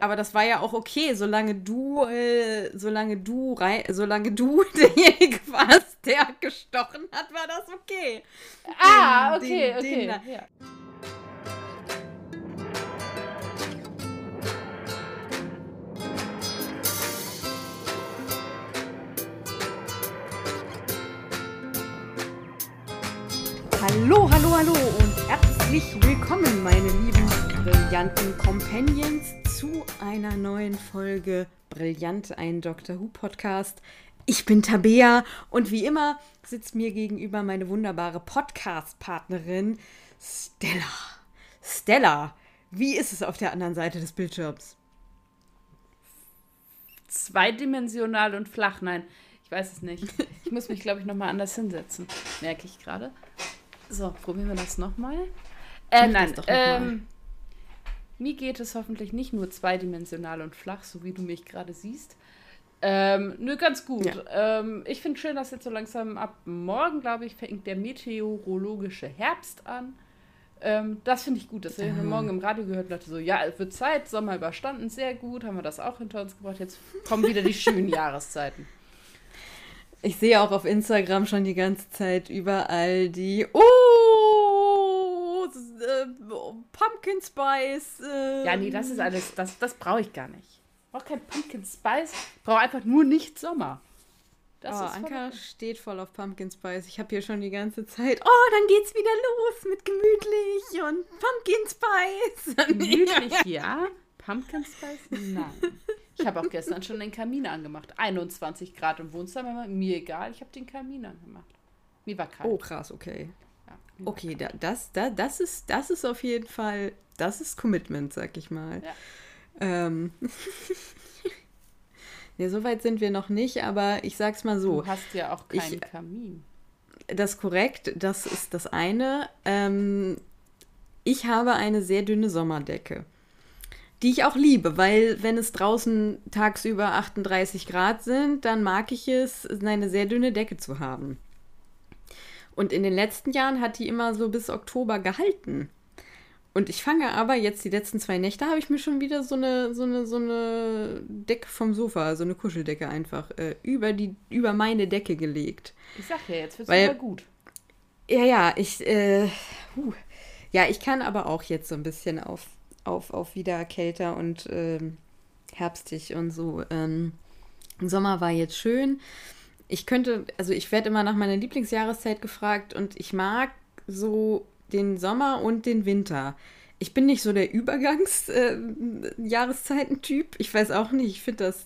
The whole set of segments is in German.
Aber das war ja auch okay, solange du, äh, solange du, rei solange du derjenige warst, der gestochen hat, war das okay. Ah, den, okay, den, okay. Den, ja. Hallo, hallo, hallo und herzlich willkommen, meine lieben brillanten Companions, zu einer neuen Folge Brillant, ein Doctor Who Podcast. Ich bin Tabea und wie immer sitzt mir gegenüber meine wunderbare Podcast-Partnerin Stella. Stella, wie ist es auf der anderen Seite des Bildschirms? Zweidimensional und flach, nein. Ich weiß es nicht. Ich muss mich, glaube ich, nochmal anders hinsetzen. Merke ich gerade. So, probieren wir das nochmal. Äh, nein, noch ähm, mir geht es hoffentlich nicht nur zweidimensional und flach, so wie du mich gerade siehst. Ähm, nö, ganz gut. Ja. Ähm, ich finde schön, dass jetzt so langsam ab morgen, glaube ich, fängt der meteorologische Herbst an. Ähm, das finde ich gut. Das haben wir morgen im Radio gehört. Leute so, ja, es wird Zeit, Sommer überstanden, sehr gut. Haben wir das auch hinter uns gebracht. Jetzt kommen wieder die schönen Jahreszeiten. Ich sehe auch auf Instagram schon die ganze Zeit überall die Oh, äh, Pumpkin Spice. Äh. Ja, nee, das ist alles, das, das brauche ich gar nicht. Ich brauche kein Pumpkin Spice, ich brauche einfach nur nicht Sommer. Das oh, Anka voll steht voll auf Pumpkin Spice. Ich habe hier schon die ganze Zeit, oh, dann geht's wieder los mit gemütlich und Pumpkin Spice. Gemütlich, ja. Pumpkin Spice? Nein. Ich habe auch gestern schon den Kamin angemacht. 21 Grad im Wohnzimmer, mir egal, ich habe den Kamin angemacht. Mir war kalt. Oh, krass, okay. Okay, da, das, da, das, ist, das ist auf jeden Fall, das ist Commitment, sag ich mal. Ja. Ähm. nee, so weit sind wir noch nicht, aber ich sag's mal so. Du hast ja auch keinen ich, Kamin. Das ist korrekt, das ist das eine. Ähm, ich habe eine sehr dünne Sommerdecke die ich auch liebe, weil wenn es draußen tagsüber 38 Grad sind, dann mag ich es, eine sehr dünne Decke zu haben. Und in den letzten Jahren hat die immer so bis Oktober gehalten. Und ich fange aber jetzt die letzten zwei Nächte habe ich mir schon wieder so eine so eine so eine Decke vom Sofa, so eine Kuscheldecke einfach äh, über die über meine Decke gelegt. Ich sag ja, jetzt wird's wieder gut. Ja, ja, ich äh, huh. ja, ich kann aber auch jetzt so ein bisschen auf auf, auf wieder kälter und ähm, herbstig und so. Ähm, Sommer war jetzt schön. Ich könnte, also ich werde immer nach meiner Lieblingsjahreszeit gefragt und ich mag so den Sommer und den Winter. Ich bin nicht so der Übergangsjahreszeitentyp. Äh, ich weiß auch nicht, ich finde das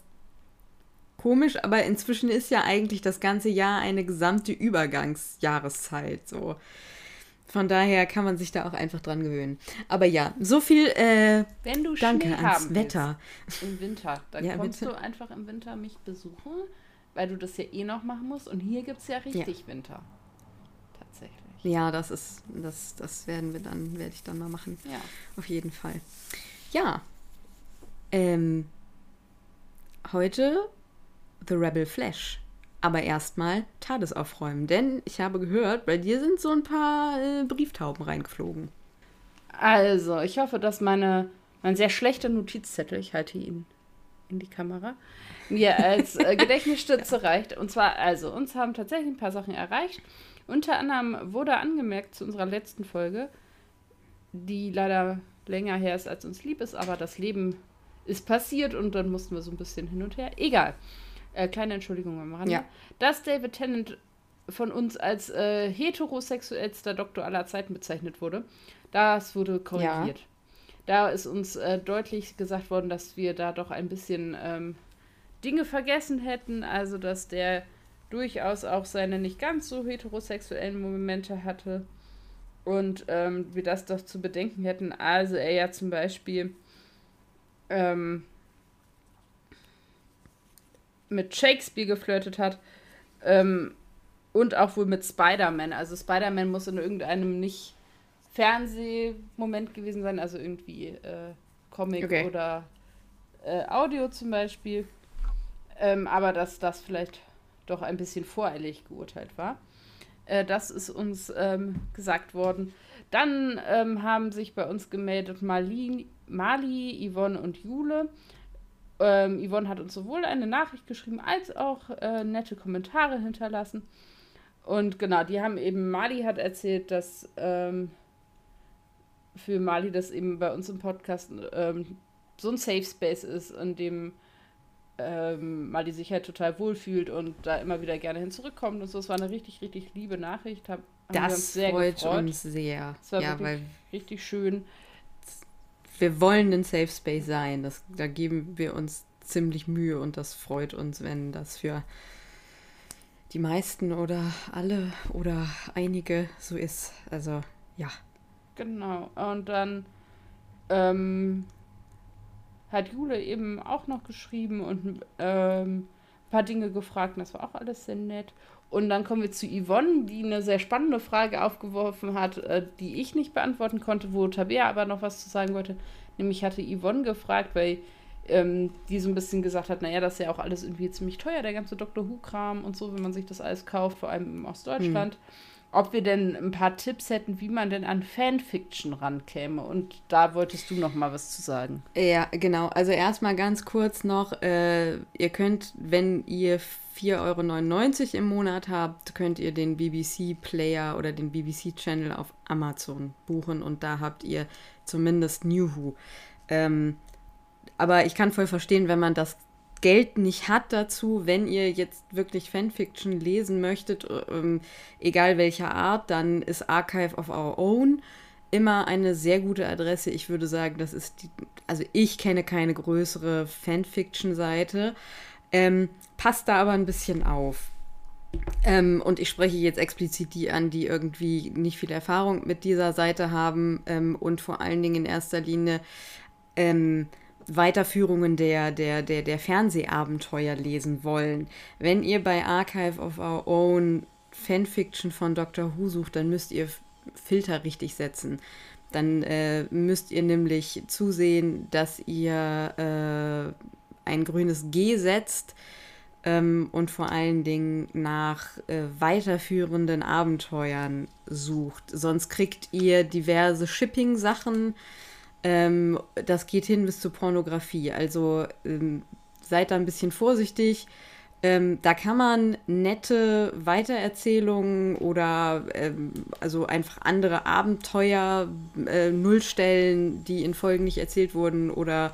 komisch, aber inzwischen ist ja eigentlich das ganze Jahr eine gesamte Übergangsjahreszeit. So. Von daher kann man sich da auch einfach dran gewöhnen. Aber ja, so viel äh, Wenn du Danke Schnee ans Wetter. Im Winter, dann ja, kommst bitte. du einfach im Winter mich besuchen, weil du das ja eh noch machen musst. Und hier gibt es ja richtig ja. Winter. Tatsächlich. Ja, das ist, das, das werden wir dann, werde ich dann mal machen. Ja. Auf jeden Fall. Ja. Ähm, heute The Rebel Flash aber erstmal TARDIS aufräumen, denn ich habe gehört, bei dir sind so ein paar äh, Brieftauben reingeflogen. Also, ich hoffe, dass meine, mein sehr schlechter Notizzettel, ich halte ihn in die Kamera, mir als äh, Gedächtnisstütze reicht. Und zwar, also, uns haben tatsächlich ein paar Sachen erreicht. Unter anderem wurde angemerkt zu unserer letzten Folge, die leider länger her ist, als uns lieb ist, aber das Leben ist passiert und dann mussten wir so ein bisschen hin und her. Egal äh, kleine Entschuldigung am Rande, ja. dass David Tennant von uns als äh, heterosexuellster Doktor aller Zeiten bezeichnet wurde. Das wurde korrigiert. Ja. Da ist uns äh, deutlich gesagt worden, dass wir da doch ein bisschen ähm, Dinge vergessen hätten. Also, dass der durchaus auch seine nicht ganz so heterosexuellen Momente hatte. Und ähm, wir das doch zu bedenken hätten. Also, er ja zum Beispiel ähm, mit Shakespeare geflirtet hat. Ähm, und auch wohl mit Spider-Man. Also Spider-Man muss in irgendeinem nicht Fernsehmoment gewesen sein, also irgendwie äh, Comic okay. oder äh, Audio zum Beispiel. Ähm, aber dass das vielleicht doch ein bisschen voreilig geurteilt war. Äh, das ist uns ähm, gesagt worden. Dann ähm, haben sich bei uns gemeldet Marlene, Mali, Yvonne und Jule. Ähm, Yvonne hat uns sowohl eine Nachricht geschrieben als auch äh, nette Kommentare hinterlassen. Und genau, die haben eben, Mali hat erzählt, dass ähm, für Mali das eben bei uns im Podcast ähm, so ein Safe Space ist, in dem ähm, Mali sich halt total wohlfühlt und da immer wieder gerne hin zurückkommt und so. Es war eine richtig, richtig liebe Nachricht. Hab, das freut gefreut. uns sehr. Es war ja, weil richtig schön. Wir wollen ein Safe Space sein. Das, da geben wir uns ziemlich Mühe und das freut uns, wenn das für die meisten oder alle oder einige so ist. Also ja. Genau. Und dann ähm, hat Jule eben auch noch geschrieben und ähm, ein paar Dinge gefragt. Das war auch alles sehr nett. Und dann kommen wir zu Yvonne, die eine sehr spannende Frage aufgeworfen hat, äh, die ich nicht beantworten konnte, wo Tabea aber noch was zu sagen wollte. Nämlich hatte Yvonne gefragt, weil ähm, die so ein bisschen gesagt hat, naja, das ist ja auch alles irgendwie ziemlich teuer, der ganze Dr. Who-Kram und so, wenn man sich das alles kauft, vor allem aus Deutschland. Hm. Ob wir denn ein paar Tipps hätten, wie man denn an Fanfiction rankäme. Und da wolltest du noch mal was zu sagen. Ja, genau. Also erstmal ganz kurz noch, äh, ihr könnt, wenn ihr 4,99 Euro im Monat habt, könnt ihr den BBC-Player oder den BBC-Channel auf Amazon buchen und da habt ihr zumindest New Who. Ähm, aber ich kann voll verstehen, wenn man das Geld nicht hat dazu, wenn ihr jetzt wirklich Fanfiction lesen möchtet, ähm, egal welcher Art, dann ist Archive of Our Own immer eine sehr gute Adresse. Ich würde sagen, das ist die, also ich kenne keine größere Fanfiction-Seite. Ähm, passt da aber ein bisschen auf. Ähm, und ich spreche jetzt explizit die an, die irgendwie nicht viel Erfahrung mit dieser Seite haben ähm, und vor allen Dingen in erster Linie ähm, Weiterführungen der, der, der, der Fernsehabenteuer lesen wollen. Wenn ihr bei Archive of Our Own Fanfiction von Doctor Who sucht, dann müsst ihr Filter richtig setzen. Dann äh, müsst ihr nämlich zusehen, dass ihr äh, ein grünes G setzt ähm, und vor allen Dingen nach äh, weiterführenden Abenteuern sucht. Sonst kriegt ihr diverse Shipping-Sachen ähm, das geht hin bis zur Pornografie. Also ähm, seid da ein bisschen vorsichtig. Ähm, da kann man nette Weitererzählungen oder ähm, also einfach andere Abenteuer äh, nullstellen, die in Folgen nicht erzählt wurden oder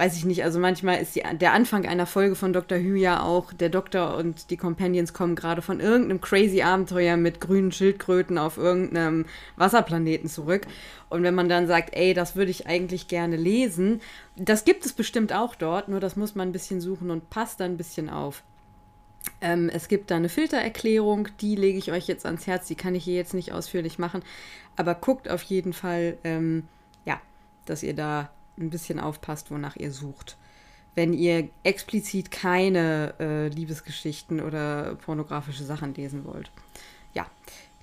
weiß ich nicht, also manchmal ist die, der Anfang einer Folge von Dr. Who ja auch, der Doktor und die Companions kommen gerade von irgendeinem crazy Abenteuer mit grünen Schildkröten auf irgendeinem Wasserplaneten zurück. Und wenn man dann sagt, ey, das würde ich eigentlich gerne lesen, das gibt es bestimmt auch dort, nur das muss man ein bisschen suchen und passt da ein bisschen auf. Ähm, es gibt da eine Filtererklärung, die lege ich euch jetzt ans Herz, die kann ich hier jetzt nicht ausführlich machen, aber guckt auf jeden Fall, ähm, ja, dass ihr da ein bisschen aufpasst, wonach ihr sucht. Wenn ihr explizit keine äh, Liebesgeschichten oder pornografische Sachen lesen wollt. Ja,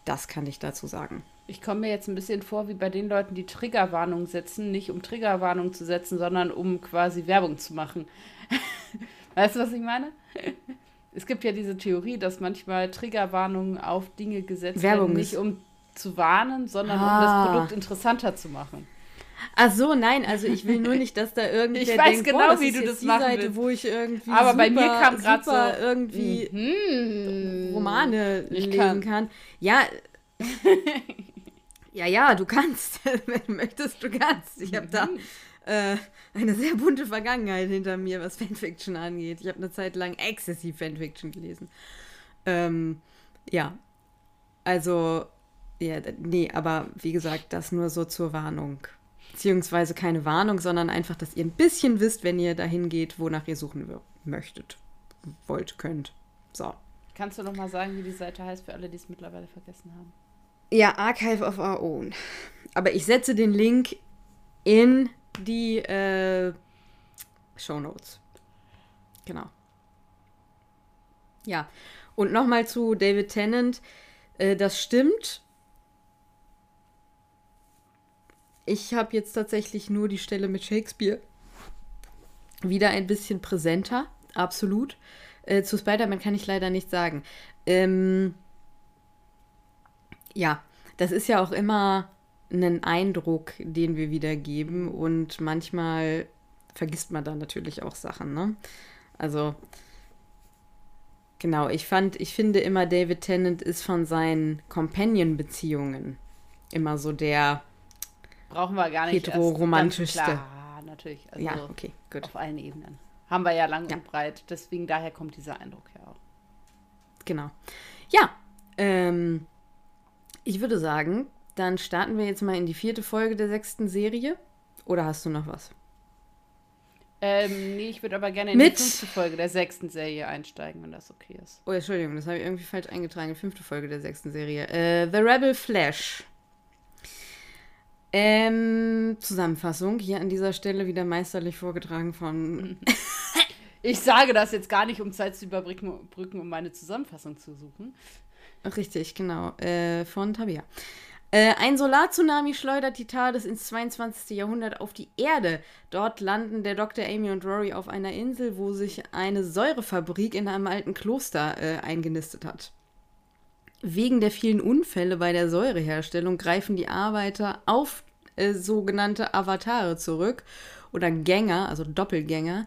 das kann ich dazu sagen. Ich komme mir jetzt ein bisschen vor wie bei den Leuten, die Triggerwarnung setzen, nicht um Triggerwarnung zu setzen, sondern um quasi Werbung zu machen. weißt du, was ich meine? Es gibt ja diese Theorie, dass manchmal Triggerwarnungen auf Dinge gesetzt Werbung werden, nicht um zu warnen, sondern ah. um das ah. Produkt interessanter zu machen. Ach so, nein, also ich will nur nicht, dass da irgendwie. ich weiß denkt, genau, boah, wie du das machst. Seite, wo ich irgendwie. Aber super, bei mir kam gerade so irgendwie mhm. Romane lesen kann. kann. Ja. ja, ja, du kannst. Wenn du möchtest, du kannst. Ich habe da mhm. äh, eine sehr bunte Vergangenheit hinter mir, was Fanfiction angeht. Ich habe eine Zeit lang exzessiv Fanfiction gelesen. Ähm, ja. Also, ja, nee, aber wie gesagt, das nur so zur Warnung. Beziehungsweise keine Warnung, sondern einfach, dass ihr ein bisschen wisst, wenn ihr dahin geht, wonach ihr suchen möchtet, wollt, könnt. So. Kannst du noch mal sagen, wie die Seite heißt, für alle, die es mittlerweile vergessen haben? Ja, Archive of Our Own. Aber ich setze den Link in die äh, Show Notes. Genau. Ja. Und nochmal zu David Tennant. Äh, das stimmt. Ich habe jetzt tatsächlich nur die Stelle mit Shakespeare wieder ein bisschen präsenter, absolut. Äh, zu Spider-Man kann ich leider nicht sagen. Ähm, ja, das ist ja auch immer einen Eindruck, den wir wiedergeben und manchmal vergisst man da natürlich auch Sachen, ne? Also genau, ich fand, ich finde immer David Tennant ist von seinen Companion-Beziehungen immer so der brauchen wir gar nicht hetero-romantischste. Klar, natürlich. Also ja, okay, gut. Auf allen Ebenen. Haben wir ja lang ja. und breit. Deswegen daher kommt dieser Eindruck ja auch. Genau. Ja, ähm, ich würde sagen, dann starten wir jetzt mal in die vierte Folge der sechsten Serie. Oder hast du noch was? Ähm, nee, ich würde aber gerne in Mit die fünfte Folge der sechsten Serie einsteigen, wenn das okay ist. Oh, Entschuldigung, das habe ich irgendwie falsch eingetragen. Die fünfte Folge der sechsten Serie. Äh, The Rebel Flash. Ähm, Zusammenfassung hier an dieser Stelle wieder meisterlich vorgetragen von. ich sage das jetzt gar nicht, um Zeit zu überbrücken, um meine Zusammenfassung zu suchen. Richtig, genau. Äh, von Tabia. Äh, ein Solarzunami schleudert die TARDIS ins 22. Jahrhundert auf die Erde. Dort landen der Dr. Amy und Rory auf einer Insel, wo sich eine Säurefabrik in einem alten Kloster äh, eingenistet hat. Wegen der vielen Unfälle bei der Säureherstellung greifen die Arbeiter auf äh, sogenannte Avatare zurück oder Gänger, also Doppelgänger,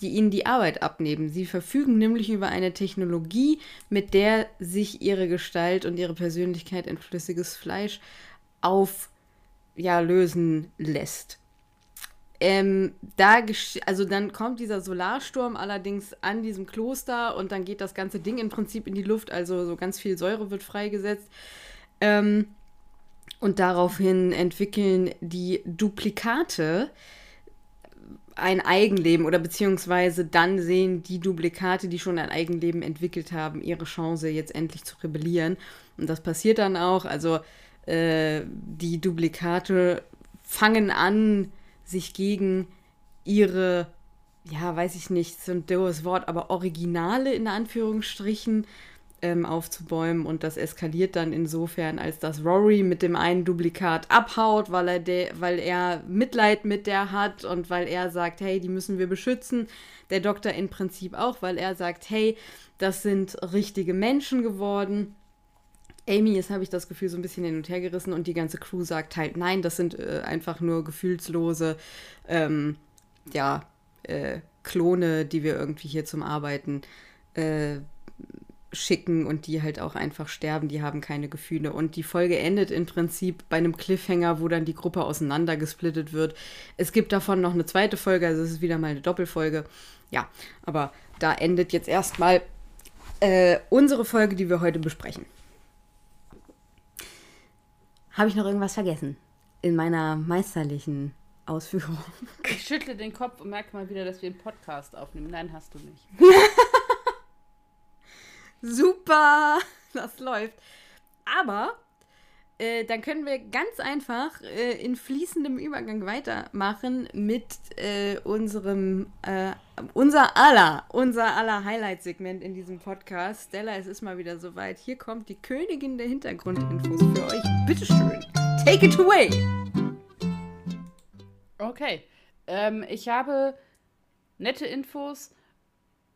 die ihnen die Arbeit abnehmen. Sie verfügen nämlich über eine Technologie, mit der sich ihre Gestalt und ihre Persönlichkeit in flüssiges Fleisch auflösen ja, lässt. Ähm, da also dann kommt dieser Solarsturm allerdings an diesem Kloster und dann geht das ganze Ding im Prinzip in die Luft, also so ganz viel Säure wird freigesetzt. Ähm, und daraufhin entwickeln die Duplikate ein Eigenleben oder beziehungsweise dann sehen die Duplikate, die schon ein Eigenleben entwickelt haben, ihre Chance jetzt endlich zu rebellieren. Und das passiert dann auch. Also äh, die Duplikate fangen an, sich gegen ihre, ja, weiß ich nicht, so ein does Wort, aber Originale in Anführungsstrichen ähm, aufzubäumen und das eskaliert dann insofern, als dass Rory mit dem einen Duplikat abhaut, weil er, de, weil er Mitleid mit der hat und weil er sagt, hey, die müssen wir beschützen. Der Doktor im Prinzip auch, weil er sagt, hey, das sind richtige Menschen geworden. Amy ist, habe ich das Gefühl, so ein bisschen hin und her gerissen und die ganze Crew sagt halt, nein, das sind äh, einfach nur gefühlslose, ähm, ja, äh, Klone, die wir irgendwie hier zum Arbeiten äh, schicken und die halt auch einfach sterben, die haben keine Gefühle. Und die Folge endet im Prinzip bei einem Cliffhanger, wo dann die Gruppe auseinandergesplittet wird. Es gibt davon noch eine zweite Folge, also es ist wieder mal eine Doppelfolge. Ja, aber da endet jetzt erstmal äh, unsere Folge, die wir heute besprechen. Habe ich noch irgendwas vergessen in meiner meisterlichen Ausführung? Ich schüttle den Kopf und merke mal wieder, dass wir einen Podcast aufnehmen. Nein, hast du nicht. Super, das läuft. Aber äh, dann können wir ganz einfach äh, in fließendem Übergang weitermachen mit äh, unserem, äh, unser aller, unser aller Highlight-Segment in diesem Podcast. Stella, es ist mal wieder soweit. Hier kommt die Königin der Hintergrundinfos für euch. Bitteschön. Take it away. Okay. Ähm, ich habe nette Infos.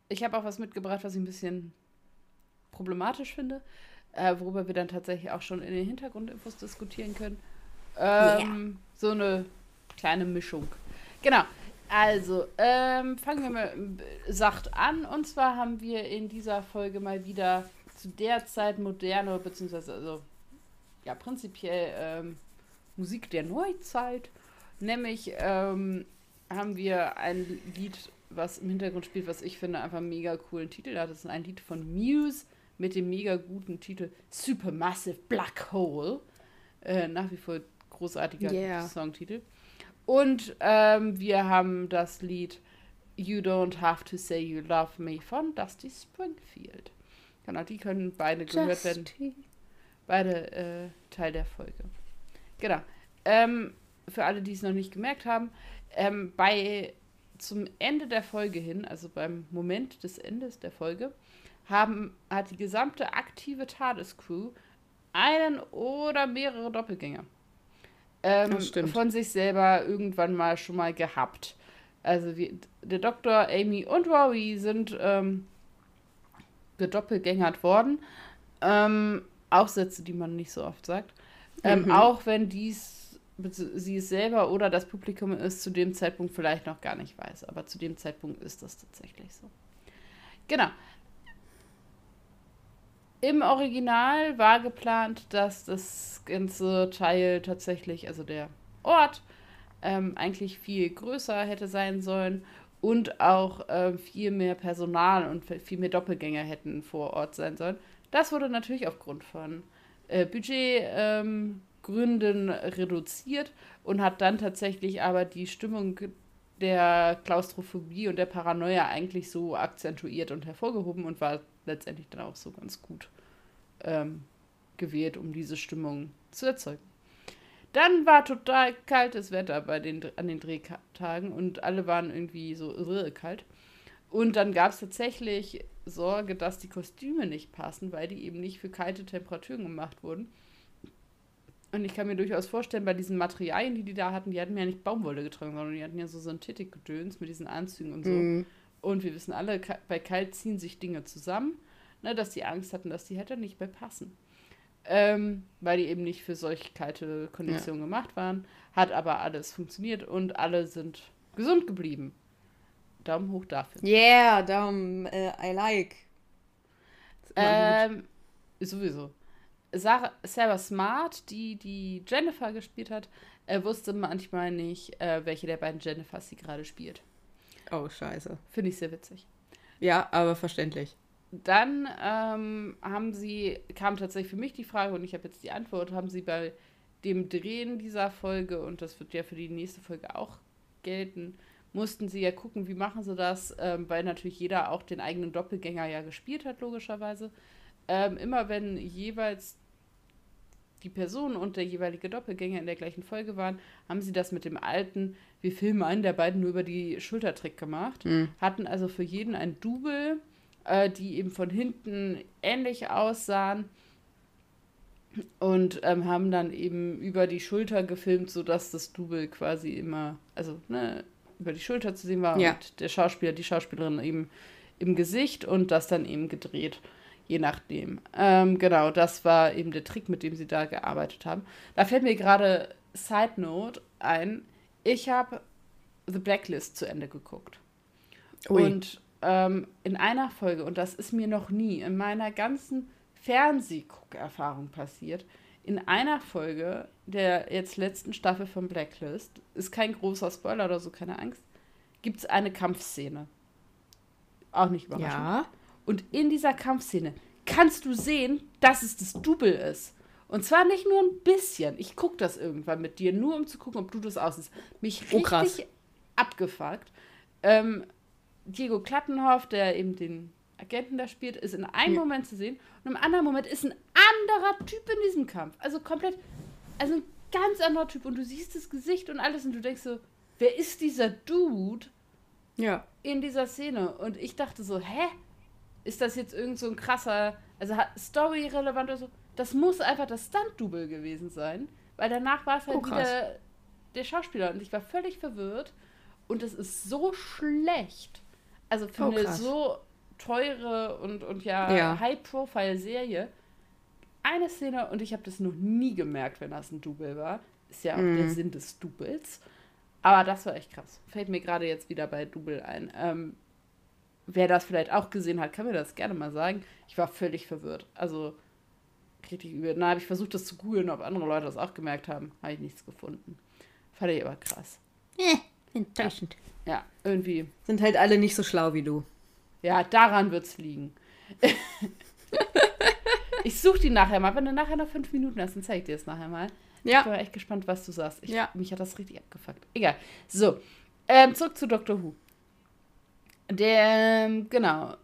Ich habe auch was mitgebracht, was ich ein bisschen problematisch finde, äh, worüber wir dann tatsächlich auch schon in den Hintergrundinfos diskutieren können. Ähm, yeah. So eine kleine Mischung. Genau. Also, ähm, fangen wir mal sacht an. Und zwar haben wir in dieser Folge mal wieder zu der Zeit moderne, beziehungsweise, also, ja, prinzipiell ähm, Musik der Neuzeit. Nämlich ähm, haben wir ein Lied, was im Hintergrund spielt, was ich finde einfach einen mega coolen Titel hat. Das ist ein Lied von Muse mit dem mega guten Titel Supermassive Black Hole. Äh, nach wie vor großartiger yeah. Songtitel. Und ähm, wir haben das Lied You Don't Have to Say You Love Me von Dusty Springfield. Genau, die können beide gehört werden. Beide äh, Teil der Folge. Genau. Ähm, für alle, die es noch nicht gemerkt haben, ähm, bei zum Ende der Folge hin, also beim Moment des Endes der Folge, haben, hat die gesamte aktive TARDIS-Crew einen oder mehrere Doppelgänger ähm, von sich selber irgendwann mal schon mal gehabt. Also wie, der Doktor, Amy und Rory sind ähm, gedoppelgängert worden. Ähm, auch Sätze, die man nicht so oft sagt. Ähm, mhm. Auch wenn dies sie es selber oder das Publikum es zu dem Zeitpunkt vielleicht noch gar nicht weiß. Aber zu dem Zeitpunkt ist das tatsächlich so. Genau. Im Original war geplant, dass das ganze Teil tatsächlich, also der Ort, ähm, eigentlich viel größer hätte sein sollen und auch äh, viel mehr Personal und viel mehr Doppelgänger hätten vor Ort sein sollen. Das wurde natürlich aufgrund von äh, Budgetgründen ähm, reduziert und hat dann tatsächlich aber die Stimmung der Klaustrophobie und der Paranoia eigentlich so akzentuiert und hervorgehoben und war letztendlich dann auch so ganz gut ähm, gewählt, um diese Stimmung zu erzeugen. Dann war total kaltes Wetter bei den, an den Drehtagen und alle waren irgendwie so irre kalt. Und dann gab es tatsächlich Sorge, dass die Kostüme nicht passen, weil die eben nicht für kalte Temperaturen gemacht wurden. Und ich kann mir durchaus vorstellen, bei diesen Materialien, die die da hatten, die hatten ja nicht Baumwolle getragen, sondern die hatten ja so Synthetikgedöns mit diesen Anzügen und so. Mhm. Und wir wissen alle, bei kalt ziehen sich Dinge zusammen, ne, dass die Angst hatten, dass die hätte nicht mehr passen ähm, weil die eben nicht für solche kalte Konditionen ja. gemacht waren. Hat aber alles funktioniert und alle sind gesund geblieben. Daumen hoch dafür. Yeah, Daumen, äh, I like. Ähm, sowieso. Sarah, Sarah Smart, die die Jennifer gespielt hat, äh, wusste manchmal nicht, äh, welche der beiden Jennifers sie gerade spielt. Oh, scheiße. Finde ich sehr witzig. Ja, aber verständlich dann ähm, haben sie, kam tatsächlich für mich die Frage und ich habe jetzt die Antwort, haben sie bei dem Drehen dieser Folge, und das wird ja für die nächste Folge auch gelten, mussten sie ja gucken, wie machen sie das, ähm, weil natürlich jeder auch den eigenen Doppelgänger ja gespielt hat, logischerweise. Ähm, immer wenn jeweils die Person und der jeweilige Doppelgänger in der gleichen Folge waren, haben sie das mit dem alten, wir filmen einen der beiden nur über die Schultertrick gemacht, mhm. hatten also für jeden ein Double äh, die eben von hinten ähnlich aussahen und ähm, haben dann eben über die Schulter gefilmt, sodass das Double quasi immer, also ne, über die Schulter zu sehen war ja. und der Schauspieler, die Schauspielerin eben im Gesicht und das dann eben gedreht, je nachdem. Ähm, genau, das war eben der Trick, mit dem sie da gearbeitet haben. Da fällt mir gerade Side Note ein. Ich habe The Blacklist zu Ende geguckt. Ui. Und ähm, in einer Folge, und das ist mir noch nie in meiner ganzen Fernsehguckerfahrung passiert, in einer Folge der jetzt letzten Staffel von Blacklist, ist kein großer Spoiler oder so, keine Angst, gibt es eine Kampfszene. Auch nicht überraschend. Ja. Und in dieser Kampfszene kannst du sehen, dass es das Double ist. Und zwar nicht nur ein bisschen. Ich gucke das irgendwann mit dir, nur um zu gucken, ob du das aussiehst. Mich oh, richtig abgefuckt. Ähm, Diego Klattenhoff, der eben den Agenten da spielt, ist in einem ja. Moment zu sehen und im anderen Moment ist ein anderer Typ in diesem Kampf. Also komplett, also ein ganz anderer Typ und du siehst das Gesicht und alles und du denkst so, wer ist dieser Dude ja. in dieser Szene? Und ich dachte so, hä? Ist das jetzt irgend so ein krasser, also Story-relevant oder so? Das muss einfach das Stunt-Double gewesen sein, weil danach war es halt oh, wieder der Schauspieler und ich war völlig verwirrt und es ist so schlecht also für oh, eine so teure und, und ja, ja. High-Profile-Serie, eine Szene, und ich habe das noch nie gemerkt, wenn das ein Double war. Ist ja auch mm. der Sinn des Doubles. Aber das war echt krass. Fällt mir gerade jetzt wieder bei Double ein. Ähm, wer das vielleicht auch gesehen hat, kann mir das gerne mal sagen. Ich war völlig verwirrt. Also richtig übel. Na, habe ich versucht, das zu googeln, ob andere Leute das auch gemerkt haben. Habe ich nichts gefunden. Fand ich aber krass. Eh, enttäuschend. Ja. Ja, irgendwie. Sind halt alle nicht so schlau wie du. Ja, daran wird's liegen. ich suche die nachher mal. Wenn du nachher noch fünf Minuten hast, dann zeig ich dir das nachher mal. Ja. Ich bin echt gespannt, was du sagst. Ich, ja. Mich hat das richtig abgefuckt. Egal. So, ähm, zurück zu Doctor Who. Der, ähm, genau.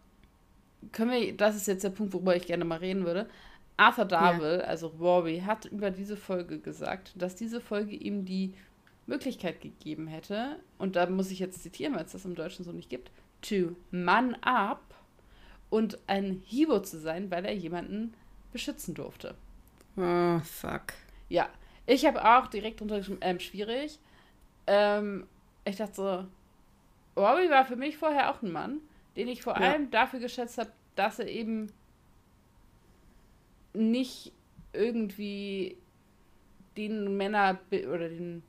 Können wir, das ist jetzt der Punkt, worüber ich gerne mal reden würde. Arthur Darvill, ja. also Rory, hat über diese Folge gesagt, dass diese Folge ihm die Möglichkeit gegeben hätte, und da muss ich jetzt zitieren, weil es das im Deutschen so nicht gibt, to man up und ein Hero zu sein, weil er jemanden beschützen durfte. Oh, fuck. Ja, ich habe auch direkt drunter geschrieben, ähm, schwierig. Ähm, ich dachte so, Robbie war für mich vorher auch ein Mann, den ich vor ja. allem dafür geschätzt habe, dass er eben nicht irgendwie den Männer oder den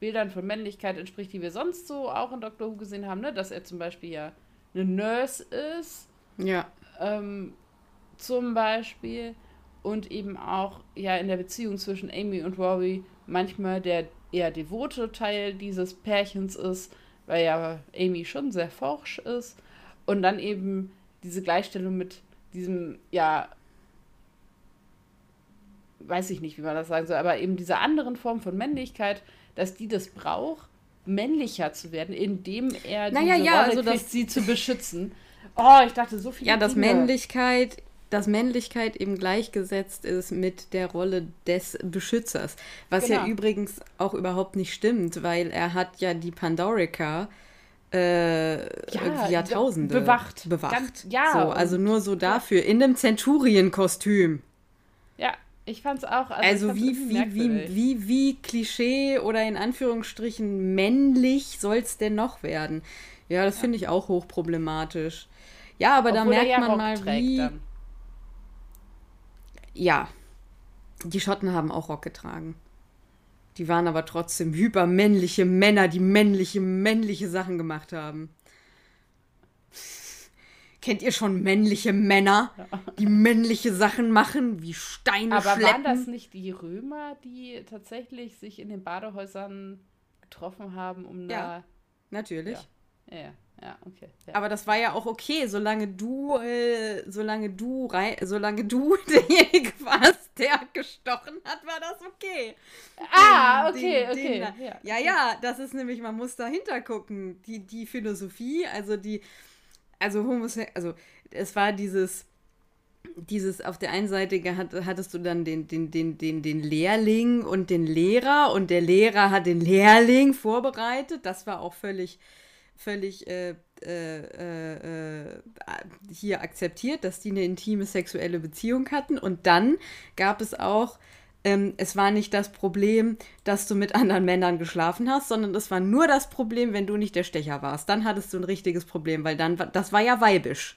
Bildern von Männlichkeit entspricht, die wir sonst so auch in Doctor Who gesehen haben, ne? dass er zum Beispiel ja eine Nurse ist. Ja. Ähm, zum Beispiel. Und eben auch ja in der Beziehung zwischen Amy und Rory manchmal der eher devote Teil dieses Pärchens ist, weil ja Amy schon sehr forsch ist. Und dann eben diese Gleichstellung mit diesem, ja, weiß ich nicht, wie man das sagen soll, aber eben dieser anderen Form von Männlichkeit, dass die das braucht, männlicher zu werden, indem er naja, diese ja, Rolle also kriegt, sie zu beschützen. Oh, ich dachte so viel. Ja, dass Männlichkeit, dass Männlichkeit eben gleichgesetzt ist mit der Rolle des Beschützers. Was genau. ja übrigens auch überhaupt nicht stimmt, weil er hat ja die Pandorica äh, ja, Jahrtausende bewacht. bewacht. Ganz, ja, so, also nur so dafür, in einem Zenturienkostüm. Ja, ich fand's auch. Also, also wie, wie, wie, wie, wie Klischee oder in Anführungsstrichen männlich soll es denn noch werden? Ja, das ja. finde ich auch hochproblematisch. Ja, aber Obwohl da merkt man mal, wie. Dann. Ja, die Schotten haben auch Rock getragen. Die waren aber trotzdem hypermännliche Männer, die männliche, männliche Sachen gemacht haben. Kennt ihr schon männliche Männer, die männliche Sachen machen, wie Steine Aber schleppen? waren das nicht die Römer, die tatsächlich sich in den Badehäusern getroffen haben, um ja, da... natürlich. Ja, ja. Ja, okay. Ja. Aber das war ja auch okay, solange du, äh, solange du rein, solange du derjenige warst, der gestochen hat, war das okay. Ah, den, okay, den, okay. Den, ja. ja, ja, das ist nämlich, man muss dahinter gucken. Die, die Philosophie, also die, also homosexuell, also es war dieses, dieses auf der einen Seite hattest du dann den, den, den, den, den Lehrling und den Lehrer und der Lehrer hat den Lehrling vorbereitet. Das war auch völlig, völlig äh, äh, äh, hier akzeptiert, dass die eine intime sexuelle Beziehung hatten. Und dann gab es auch ähm, es war nicht das Problem, dass du mit anderen Männern geschlafen hast, sondern es war nur das Problem, wenn du nicht der Stecher warst. Dann hattest du ein richtiges Problem, weil dann, das war ja weibisch.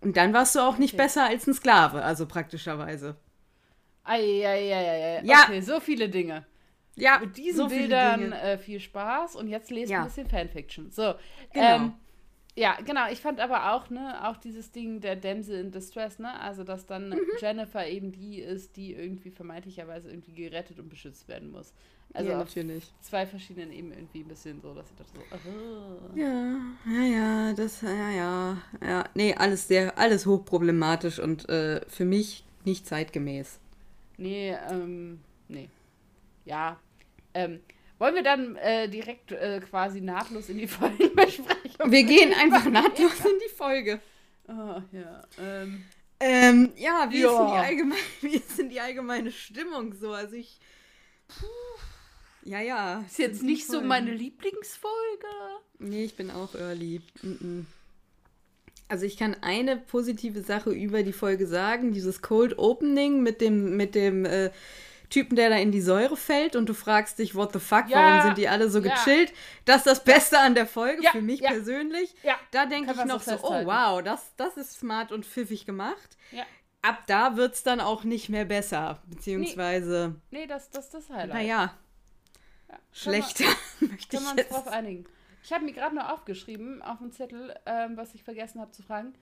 Und dann warst du auch nicht okay. besser als ein Sklave, also praktischerweise. Eieieiei. Ja. Okay, so viele Dinge. Ja, mit diesen so Bildern äh, viel Spaß und jetzt lest ja. ein bisschen Fanfiction. So, genau. Ähm, ja, genau. Ich fand aber auch, ne, auch dieses Ding der Dämse in Distress, ne, also dass dann mhm. Jennifer eben die ist, die irgendwie vermeintlicherweise irgendwie gerettet und beschützt werden muss. Also ja, natürlich. zwei verschiedenen eben irgendwie ein bisschen so, dass ich dachte so, oh. Ja, ja, ja, das, ja, ja, ja. Nee, alles sehr, alles hochproblematisch und äh, für mich nicht zeitgemäß. Nee, ähm, nee. Ja, ähm, wollen wir dann äh, direkt äh, quasi nahtlos in die Folgenbesprechung? Wir gehen einfach nahtlos in die Folge. Oh, ja. Ähm, ähm, ja, wie, ja. Ist denn die allgemeine, wie ist denn die allgemeine Stimmung so? Also ich. Puh, ja, ja. Ist jetzt nicht so meine Lieblingsfolge. Nee, ich bin auch early. Mm -mm. Also ich kann eine positive Sache über die Folge sagen. Dieses Cold Opening mit dem, mit dem äh, Typen, der da in die Säure fällt und du fragst dich, what the fuck, ja, warum sind die alle so gechillt? Ja. Das ist das Beste an der Folge, ja, für mich persönlich. Da denke ich noch so, oh wow, das, das ist smart und pfiffig gemacht. Ab da wird es dann auch nicht mehr besser, beziehungsweise... Nee, nee das, das ist das Highlight. Naja, schlechter möchte ich jetzt. drauf einigen. Ich habe mir gerade nur aufgeschrieben auf dem Zettel, ähm, was ich vergessen habe zu fragen,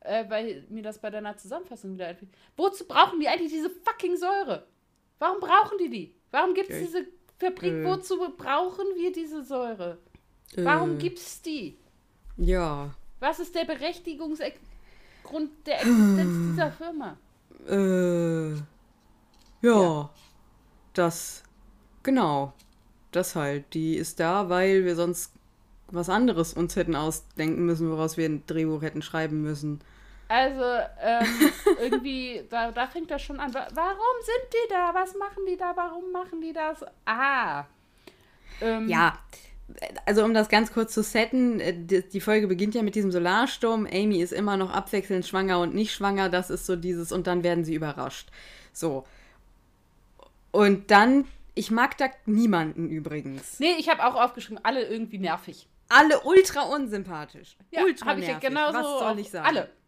äh, weil mir das bei deiner Zusammenfassung wieder einfiel. Wozu brauchen die eigentlich diese fucking Säure? Warum brauchen die die? Warum gibt es okay. diese Fabrik? Äh. Wozu brauchen wir diese Säure? Warum äh. es die? Ja. Was ist der Berechtigungsgrund der Existenz dieser Firma? Äh. Ja, ja. Das. Genau. Das halt. Die ist da, weil wir sonst was anderes uns hätten ausdenken müssen, woraus wir ein Drehbuch hätten schreiben müssen. Also, ähm, irgendwie, da, da fängt das schon an. Warum sind die da? Was machen die da? Warum machen die das? Ah. Ähm, ja, also um das ganz kurz zu setten, äh, die, Folge beginnt ja mit diesem Solarsturm. Amy ist immer noch abwechselnd schwanger und nicht schwanger. Das ist so dieses, und dann werden sie überrascht. So. Und dann, ich mag da niemanden übrigens. Nee, ich habe auch aufgeschrieben, alle irgendwie nervig. Alle ultra unsympathisch. Ja, ultra nervig. Ich ja genauso Was soll ich sagen? Alle.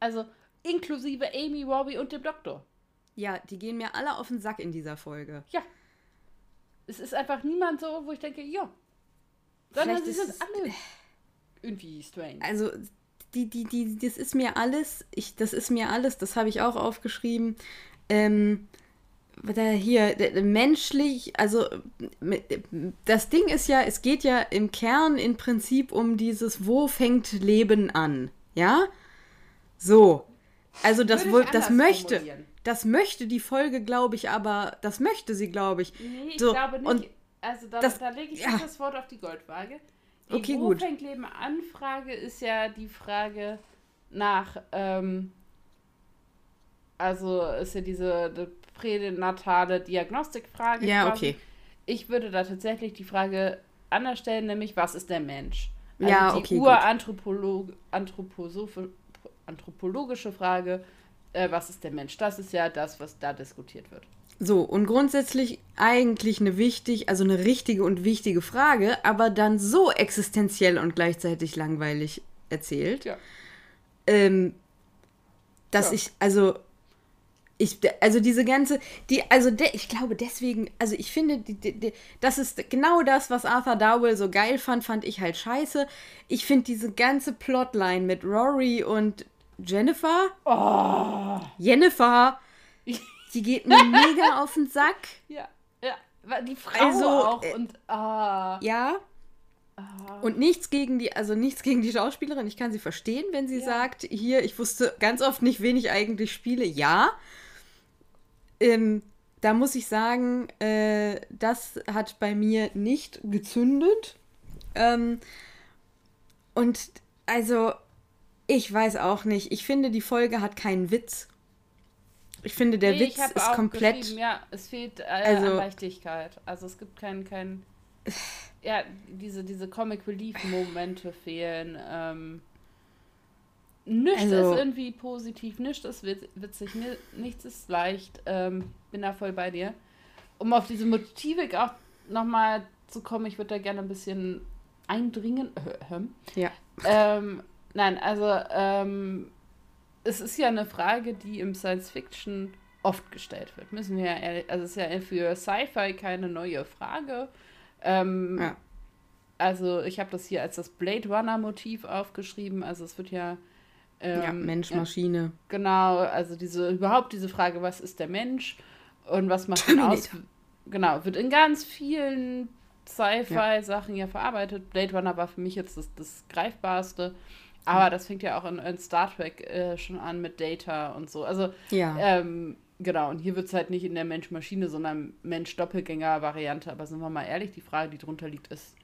Also inklusive Amy, Robbie und dem Doktor. Ja, die gehen mir alle auf den Sack in dieser Folge. Ja. Es ist einfach niemand so, wo ich denke, ja. Sondern sie sind alle irgendwie strange. Also, die, die, die, das ist mir alles, ich, das ist mir alles, das habe ich auch aufgeschrieben. Ähm, da hier, menschlich, also das Ding ist ja, es geht ja im Kern im Prinzip um dieses, wo fängt Leben an? Ja? So. Also das, wohl, das möchte, formulieren. das möchte die Folge, glaube ich, aber das möchte sie, glaube ich. Nee, ich So, glaube nicht. und also da, das- da lege ich ja. das Wort auf die Goldwaage. Die Okay, Wo gut. fängt Leben an? Frage ist ja die Frage nach, ähm, also ist ja diese die pränatale Diagnostikfrage. Ja, quasi. okay. Ich würde da tatsächlich die Frage anders stellen, nämlich was ist der Mensch? Also Ja, die okay, uranthropolog anthroposoph- anthropologische Frage, äh, was ist der Mensch? Das ist ja das, was da diskutiert wird. So, und grundsätzlich eigentlich eine wichtig, also eine richtige und wichtige Frage, aber dann so existenziell und gleichzeitig langweilig erzählt, Ja. ähm, dass Ja. ich, also, ich, also diese ganze, die, also de, ich glaube deswegen, also ich finde, die, die, das ist genau das, was Arthur Darwell so geil fand, fand ich halt scheiße. Ich finde diese ganze Plotline mit Rory und Jennifer, Oh. Jennifer, die geht mir mega auf den Sack. Ja, ja. Die Frau Also, auch äh, und ah, Ja. Und nichts gegen die, also nichts gegen die Schauspielerin. Ich kann sie verstehen, wenn sie Ja. sagt, hier, ich wusste ganz oft nicht, wen ich eigentlich spiele. Ja. Ähm, da muss ich sagen, äh, das hat bei mir nicht gezündet. Ähm, und also, ich weiß auch nicht. Ich finde, die Folge hat keinen Witz. Ich finde, der nee, Witz ist komplett. Ja, es fehlt äh, Also- an Leichtigkeit. Also es gibt keinen, kein, ja, diese, diese Comic Relief Momente fehlen. Ähm, nichts Also- ist irgendwie positiv, nichts ist witz- witzig, ni- nichts ist leicht. Ähm, bin da voll bei dir. Um auf diese Motivik auch nochmal zu kommen, ich würde da gerne ein bisschen eindringen. Ja. Ähm, nein, also ähm, es ist ja eine Frage, die im Science Fiction oft gestellt wird. Müssen wir ja ehrlich, also es ist ja für Sci-Fi keine neue Frage. Ähm, Ja. Also ich habe das hier als das Blade Runner Motiv aufgeschrieben. Also es wird ja ähm, ja, Mensch, ja, Maschine. Genau, also diese überhaupt diese Frage, was ist der Mensch und was macht ihn aus? Genau, wird in ganz vielen Sci-Fi-Sachen ja verarbeitet. Blade Runner war für mich jetzt das, das greifbarste. Aber das fängt ja auch in, in Star Trek äh, schon an mit Data und so. Also, Ja. ähm, genau, und hier wird es halt nicht in der Mensch-Maschine, sondern Mensch-Doppelgänger-Variante. Aber sind wir mal ehrlich, die Frage, die drunter liegt, ist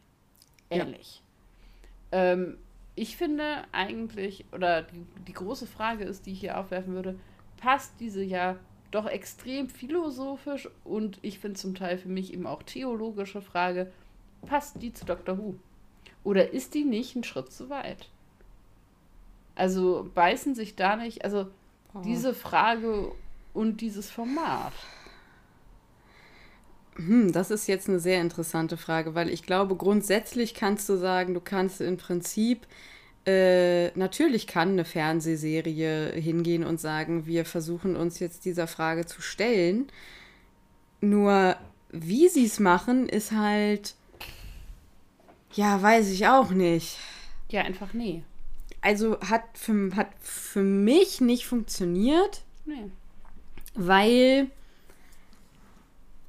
Ja. ähnlich. Ähm, ich finde eigentlich, oder die, die große Frage ist, die ich hier aufwerfen würde, passt diese ja doch extrem philosophisch und ich finde zum Teil für mich eben auch theologische Frage, passt die zu Dr. Who? Oder ist die nicht einen Schritt zu weit? Also beißen sich da nicht, also diese Frage und dieses Format. Hm, das ist jetzt eine sehr interessante Frage, weil ich glaube, grundsätzlich kannst du sagen, du kannst im Prinzip, äh, natürlich kann eine Fernsehserie hingehen und sagen, wir versuchen uns jetzt dieser Frage zu stellen. Nur wie sie es machen, ist halt, ja, weiß ich auch nicht. Ja, einfach nee. Also hat für, hat für mich nicht funktioniert. Nee. weil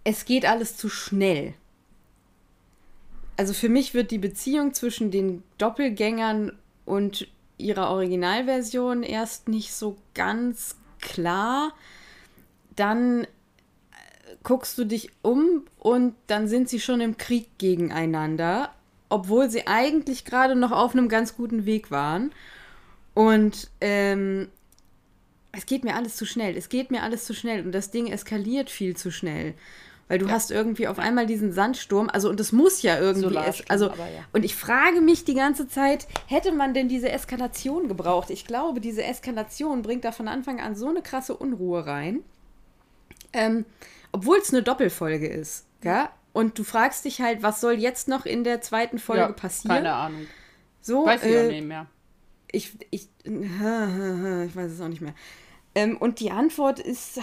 es geht alles zu schnell. Also für mich wird die Beziehung zwischen den Doppelgängern und ihrer Originalversion erst nicht so ganz klar. Dann äh, guckst du dich um und dann sind sie schon im Krieg gegeneinander, obwohl sie eigentlich gerade noch auf einem ganz guten Weg waren. Und ähm, es geht mir alles zu schnell. Es geht mir alles zu schnell und das Ding eskaliert viel zu schnell. Weil du hast irgendwie auf einmal diesen Sandsturm, also und es muss ja irgendwie, es, also ja. und ich frage mich die ganze Zeit, hätte man denn diese Eskalation gebraucht? Ich glaube, diese Eskalation bringt da von Anfang an so eine krasse Unruhe rein, ähm, obwohl es eine Doppelfolge ist, ja? Und du fragst dich halt, was soll jetzt noch in der zweiten Folge Ja, passieren? Keine Ahnung. So, Weiß ich äh, auch nicht mehr. ich, ich, ich weiß es auch nicht mehr. Ähm, und die Antwort ist,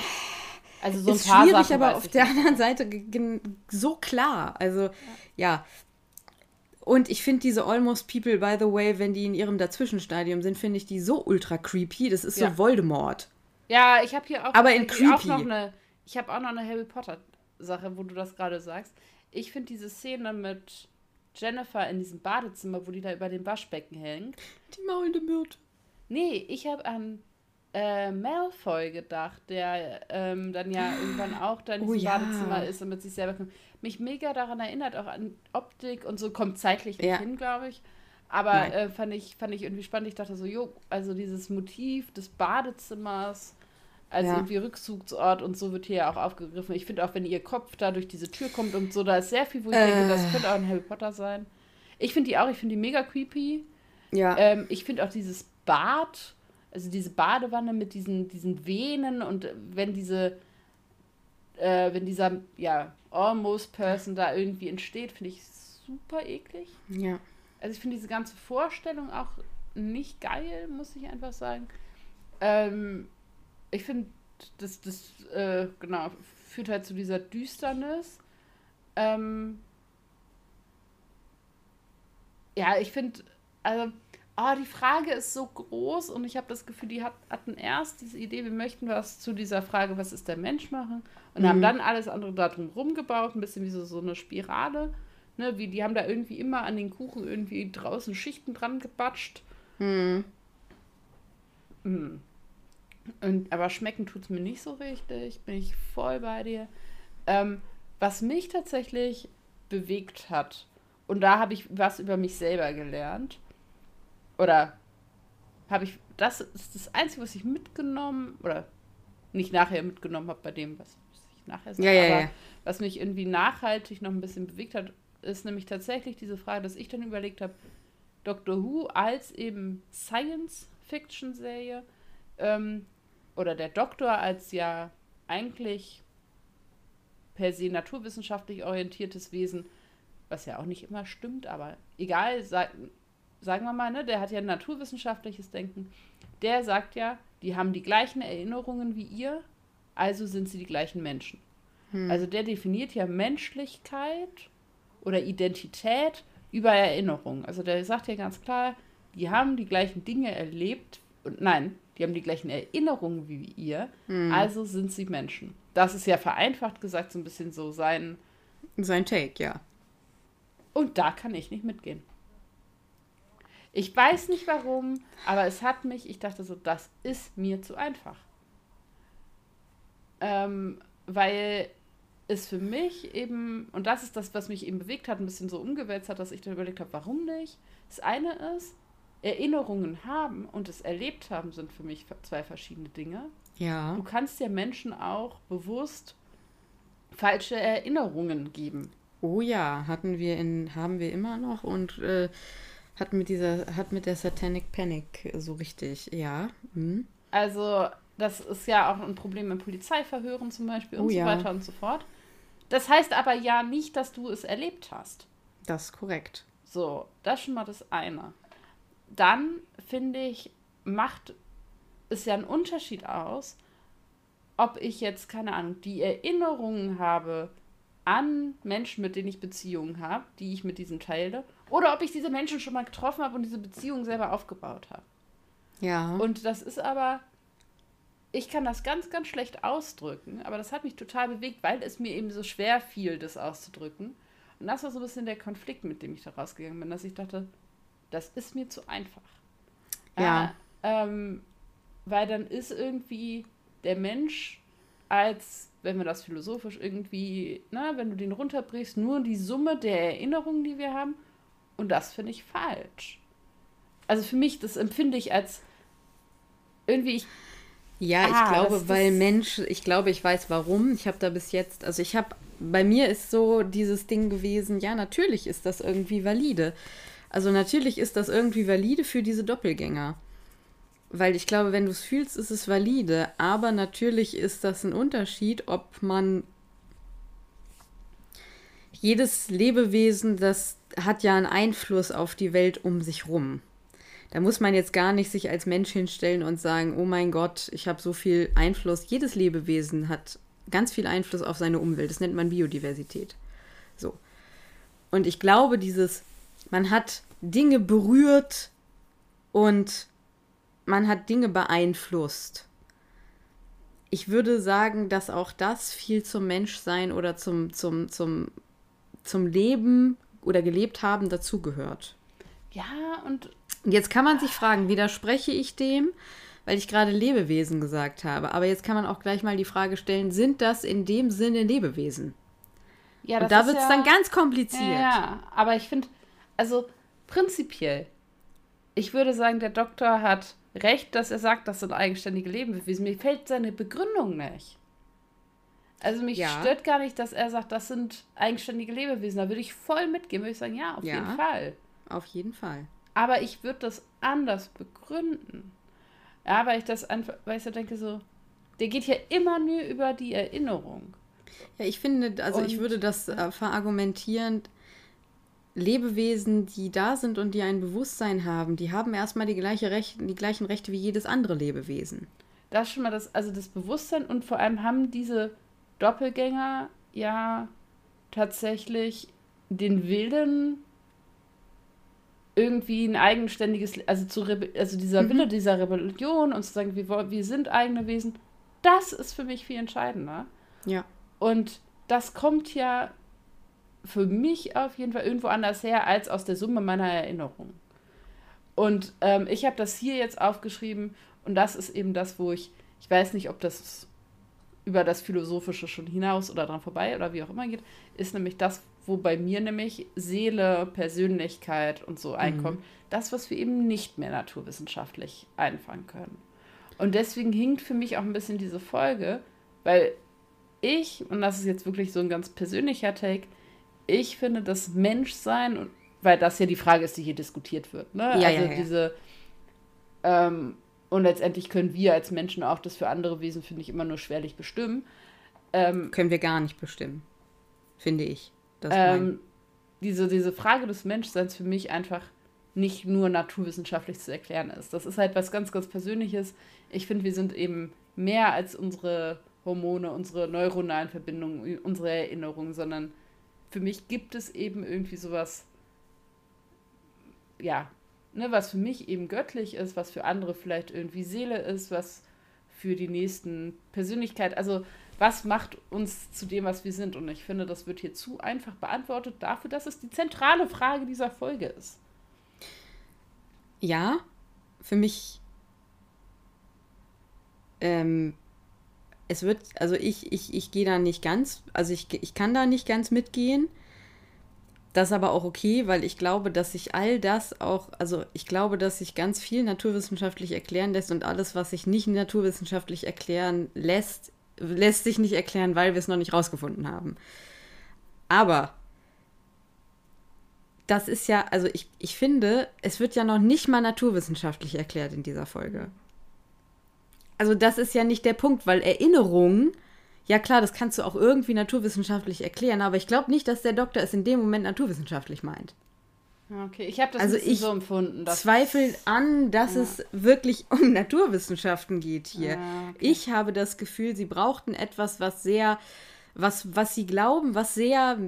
Also so ein ist schwierig, Sachen aber auf der nicht. anderen Seite so klar. Also, ja. Und ich finde diese Almost People, by the way, wenn die in ihrem Dazwischenstadium sind, finde ich die so ultra creepy. Das ist Ja. so Voldemort. Ja, ich habe hier auch, Aber in tatsächlich auch creepy. noch eine. Ich habe auch noch eine Harry Potter Sache, wo du das gerade sagst. Ich finde diese Szene mit Jennifer in diesem Badezimmer, wo die da über dem Waschbecken hängt. Die maulende Myrte. Nee, ich habe an äh, Malfoy gedacht, der ähm, dann ja irgendwann auch da in Oh diesem ja. Badezimmer ist und mit sich selber kommt. Mich mega daran erinnert, auch an Optik und so, kommt zeitlich nicht Ja. hin, glaube ich. Aber äh, fand, ich, fand ich irgendwie spannend. Ich dachte so, jo, also dieses Motiv des Badezimmers als Ja. irgendwie Rückzugsort und so wird hier ja auch aufgegriffen. Ich finde auch, wenn ihr Kopf da durch diese Tür kommt und so, da ist sehr viel, wo ich Äh. denke, das könnte auch ein Harry Potter sein. Ich finde die auch, ich finde die mega creepy. Ja. Ähm, ich finde auch dieses Bad, also diese Badewanne mit diesen, diesen Venen und wenn diese, äh, wenn dieser, ja, Almost Person da irgendwie entsteht, finde ich super eklig. ja. Also ich finde diese ganze Vorstellung auch nicht geil, muss ich einfach sagen. Ähm, ich finde, das, das äh, genau, führt halt zu dieser Düsternis. Ähm, ja, ich finde, also, ah, die Frage ist so groß und ich habe das Gefühl, die hat, hatten erst diese Idee, wir möchten was zu dieser Frage, was ist der Mensch machen und haben dann alles andere darum rumgebaut, ein bisschen wie so, so eine Spirale. Ne, wie, die haben da irgendwie immer an den Kuchen irgendwie draußen Schichten dran gebatscht. Hm. Mm. Und, aber schmecken tut es mir nicht so richtig. Bin ich voll bei dir. Ähm, was mich tatsächlich bewegt hat, und da habe ich was über mich selber gelernt, oder habe ich, das ist das Einzige, was ich mitgenommen, oder nicht nachher mitgenommen habe bei dem, was ich nachher sage, Ja, ja, aber ja. was mich irgendwie nachhaltig noch ein bisschen bewegt hat, ist nämlich tatsächlich diese Frage, dass ich dann überlegt habe, Doctor Who als eben Science-Fiction-Serie ähm, oder der Doktor als ja eigentlich per se naturwissenschaftlich orientiertes Wesen, was ja auch nicht immer stimmt, aber egal, sag, sagen wir mal, ne, der hat ja ein naturwissenschaftliches Denken, der sagt ja, die haben die gleichen Erinnerungen wie ihr, also sind sie die gleichen Menschen. Also der definiert ja Menschlichkeit oder Identität über Erinnerung. Also der sagt ja ganz klar, die haben die gleichen Dinge erlebt und nein, die haben die gleichen Erinnerungen wie ihr, also sind sie Menschen. Das ist ja vereinfacht gesagt so ein bisschen so sein Sein Take, ja. und da kann ich nicht mitgehen. Ich weiß nicht warum, aber es hat mich, ich dachte so, das ist mir zu einfach. Ähm, weil es für mich eben, und das ist das, was mich eben bewegt hat, ein bisschen so umgewälzt hat, dass ich dann überlegt habe, warum nicht? Das eine ist, Erinnerungen haben und es erlebt haben sind für mich zwei verschiedene Dinge. Ja. Du kannst ja Menschen auch bewusst falsche Erinnerungen geben. Oh ja, hatten wir in, haben wir immer noch und äh, hat mit dieser, hat mit der Satanic Panic so richtig, ja. Hm. Also, das ist ja auch ein Problem in Polizeiverhören zum Beispiel und Oh so ja. weiter und so fort. Das heißt aber ja nicht, dass du es erlebt hast. Das ist korrekt. So, das ist schon mal das eine. Dann finde ich, macht es ja einen Unterschied aus, ob ich jetzt, keine Ahnung, die Erinnerungen habe an Menschen, mit denen ich Beziehungen habe, die ich mit diesem teile, oder ob ich diese Menschen schon mal getroffen habe und diese Beziehung selber aufgebaut habe. Ja. Und das ist aber, ich kann das ganz, ganz schlecht ausdrücken, aber das hat mich total bewegt, weil es mir eben so schwer fiel, das auszudrücken. Und das war so ein bisschen der Konflikt, mit dem ich da rausgegangen bin, dass ich dachte, das ist mir zu einfach. Ja. Äh, ähm, weil dann ist irgendwie der Mensch als, wenn wir das philosophisch irgendwie, na, wenn du den runterbrichst, nur die Summe der Erinnerungen, die wir haben. Und das finde ich falsch. Also für mich, das empfinde ich als irgendwie, ich, Ja, ich Ah, glaube, das- weil das- Mensch, ich glaube, ich weiß warum. Ich habe da bis jetzt, also ich habe, bei mir ist so dieses Ding gewesen, ja, natürlich ist das irgendwie valide. Also natürlich ist das irgendwie valide für diese Doppelgänger. Weil ich glaube, wenn du es fühlst, ist es valide. Aber natürlich ist das ein Unterschied, ob man jedes Lebewesen, das hat ja einen Einfluss auf die Welt um sich rum. Da muss man jetzt gar nicht sich als Mensch hinstellen und sagen, oh mein Gott, ich habe so viel Einfluss. Jedes Lebewesen hat ganz viel Einfluss auf seine Umwelt. Das nennt man Biodiversität. So. Und ich glaube, dieses, man hat Dinge berührt und man hat Dinge beeinflusst. Ich würde sagen, dass auch das viel zum Menschsein oder zum, zum, zum, zum Leben oder gelebt haben dazugehört. Ja, und. Jetzt kann man sich fragen, widerspreche ich dem, weil ich gerade Lebewesen gesagt habe. Aber jetzt kann man auch gleich mal die Frage stellen, sind das in dem Sinne Lebewesen? Ja, und da wird es ja, dann ganz kompliziert. Ja, aber ich finde, also prinzipiell, ich würde sagen, der Doktor hat recht, dass er sagt, das sind eigenständige Lebewesen. Mir fällt seine Begründung nicht. Also mich ja. stört gar nicht, dass er sagt, das sind eigenständige Lebewesen. Da würde ich voll mitgehen, würde ich sagen, ja, auf ja, jeden Fall. Auf jeden Fall. Aber ich würde das anders begründen. Ja, weil ich das einfach, weil ich so denke, so, der geht ja immer nur über die Erinnerung. Ja, ich finde, also und, ich würde das äh, verargumentieren, Lebewesen, die da sind und die ein Bewusstsein haben, die haben erstmal die, gleiche Rechte, die gleichen Rechte wie jedes andere Lebewesen. Das ist schon mal das, also das Bewusstsein und vor allem haben diese Doppelgänger ja tatsächlich den Willen, irgendwie ein eigenständiges, also zu also dieser mhm. Wille dieser Rebellion und zu sagen, wir, wir sind eigene Wesen, das ist für mich viel entscheidender. Ja. Und das kommt ja für mich auf jeden Fall irgendwo anders her als aus der Summe meiner Erinnerungen. Und ähm, ich habe das hier jetzt aufgeschrieben und das ist eben das, wo ich, ich weiß nicht, ob das über das Philosophische schon hinaus oder dran vorbei oder wie auch immer geht, ist nämlich das, wo bei mir nämlich Seele, Persönlichkeit und so einkommt. Mhm. Das, was wir eben nicht mehr naturwissenschaftlich einfangen können. Und deswegen hinkt für mich auch ein bisschen diese Folge, weil ich, und das ist jetzt wirklich so ein ganz persönlicher Take, ich finde das Menschsein, weil das ja die Frage ist, die hier diskutiert wird, ne? Ja, also ja, ja. diese, ähm, und letztendlich können wir als Menschen auch das für andere Wesen, finde ich, immer nur schwerlich bestimmen. Ähm, können wir gar nicht bestimmen, finde ich. Ähm, diese, diese Frage des Menschseins für mich einfach nicht nur naturwissenschaftlich zu erklären ist. Das ist halt was ganz, ganz Persönliches. Ich finde, wir sind eben mehr als unsere Hormone, unsere neuronalen Verbindungen, unsere Erinnerungen, sondern für mich gibt es eben irgendwie sowas, ja, ne, was für mich eben göttlich ist, was für andere vielleicht irgendwie Seele ist, was für die nächsten Persönlichkeit, also was macht uns zu dem, was wir sind? Und ich finde, das wird hier zu einfach beantwortet dafür, dass es die zentrale Frage dieser Folge ist. Ja, für mich ähm, es wird, also ich, ich, ich gehe da nicht ganz, also ich, ich kann da nicht ganz mitgehen. Das ist aber auch okay, weil ich glaube, dass sich all das auch, also ich glaube, dass sich ganz viel naturwissenschaftlich erklären lässt und alles, was sich nicht naturwissenschaftlich erklären lässt, lässt sich nicht erklären, weil wir es noch nicht rausgefunden haben. Aber das ist ja, also ich, ich finde, es wird ja noch nicht mal naturwissenschaftlich erklärt in dieser Folge also das ist ja nicht der Punkt, weil Erinnerung, ja klar, das kannst du auch irgendwie naturwissenschaftlich erklären, aber ich glaube nicht, dass der Doktor es in dem Moment naturwissenschaftlich meint. Okay, ich habe das also ich so empfunden. Dass zweifle an, dass ja. es wirklich um Naturwissenschaften geht hier. Ah, okay. Ich habe das Gefühl, sie brauchten etwas, was sehr, was, was sie glauben, was sehr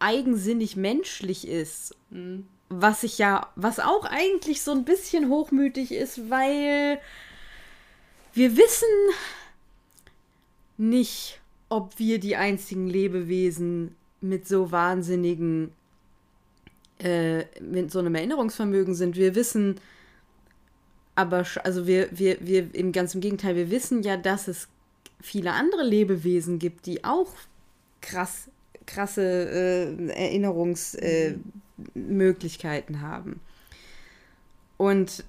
eigensinnig menschlich ist. Mhm. Was ich ja, was auch eigentlich so ein bisschen hochmütig ist, weil wir wissen nicht, ob wir die einzigen Lebewesen mit so wahnsinnigen, äh, mit so einem Erinnerungsvermögen sind. Wir wissen aber, also wir, wir, wir, im ganz Gegenteil, wir wissen ja, dass es viele andere Lebewesen gibt, die auch krass, krasse äh, Erinnerungsmöglichkeiten äh, haben. Und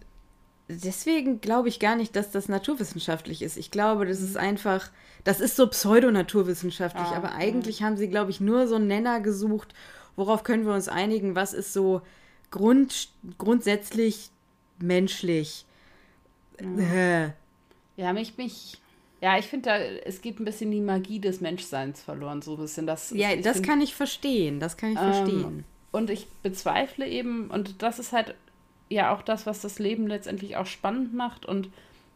deswegen glaube ich gar nicht, dass das naturwissenschaftlich ist. Ich glaube, das ist mhm. einfach, das ist so pseudonaturwissenschaftlich, ah, aber eigentlich ja. haben sie, glaube ich, nur so einen Nenner gesucht, worauf können wir uns einigen, was ist so grund, grundsätzlich menschlich. Ja, äh. ja mich, mich, ja, ich finde, da es geht ein bisschen die Magie des Menschseins verloren, so ein bisschen. Das, ja, das find, kann ich verstehen, das kann ich ähm, verstehen. Und ich bezweifle eben, und das ist halt ja auch das, was das Leben letztendlich auch spannend macht. Und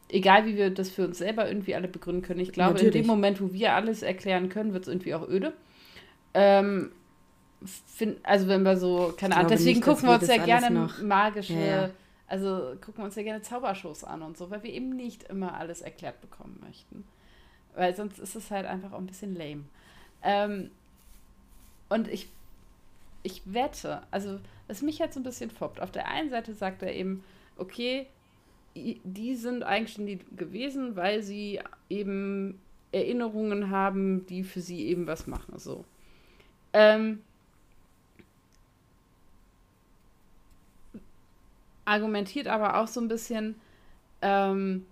egal wie wir das für uns selber irgendwie alle begründen können. Ich glaube, Natürlich. in dem Moment, wo wir alles erklären können, wird es irgendwie auch öde. Ähm, find, also wenn wir so, keine Ahnung, deswegen nicht, gucken wir uns ja gerne noch... magische, ja, also gucken wir uns ja gerne Zaubershows an und so, weil wir eben nicht immer alles erklärt bekommen möchten. Weil sonst ist es halt einfach auch ein bisschen lame. Ähm, und ich, ich wette, also was mich jetzt ein bisschen foppt, auf der einen Seite sagt er eben, okay, die sind eigenständig gewesen, weil sie eben Erinnerungen haben, die für sie eben was machen. So. Ähm, argumentiert aber auch so ein bisschen, ähm,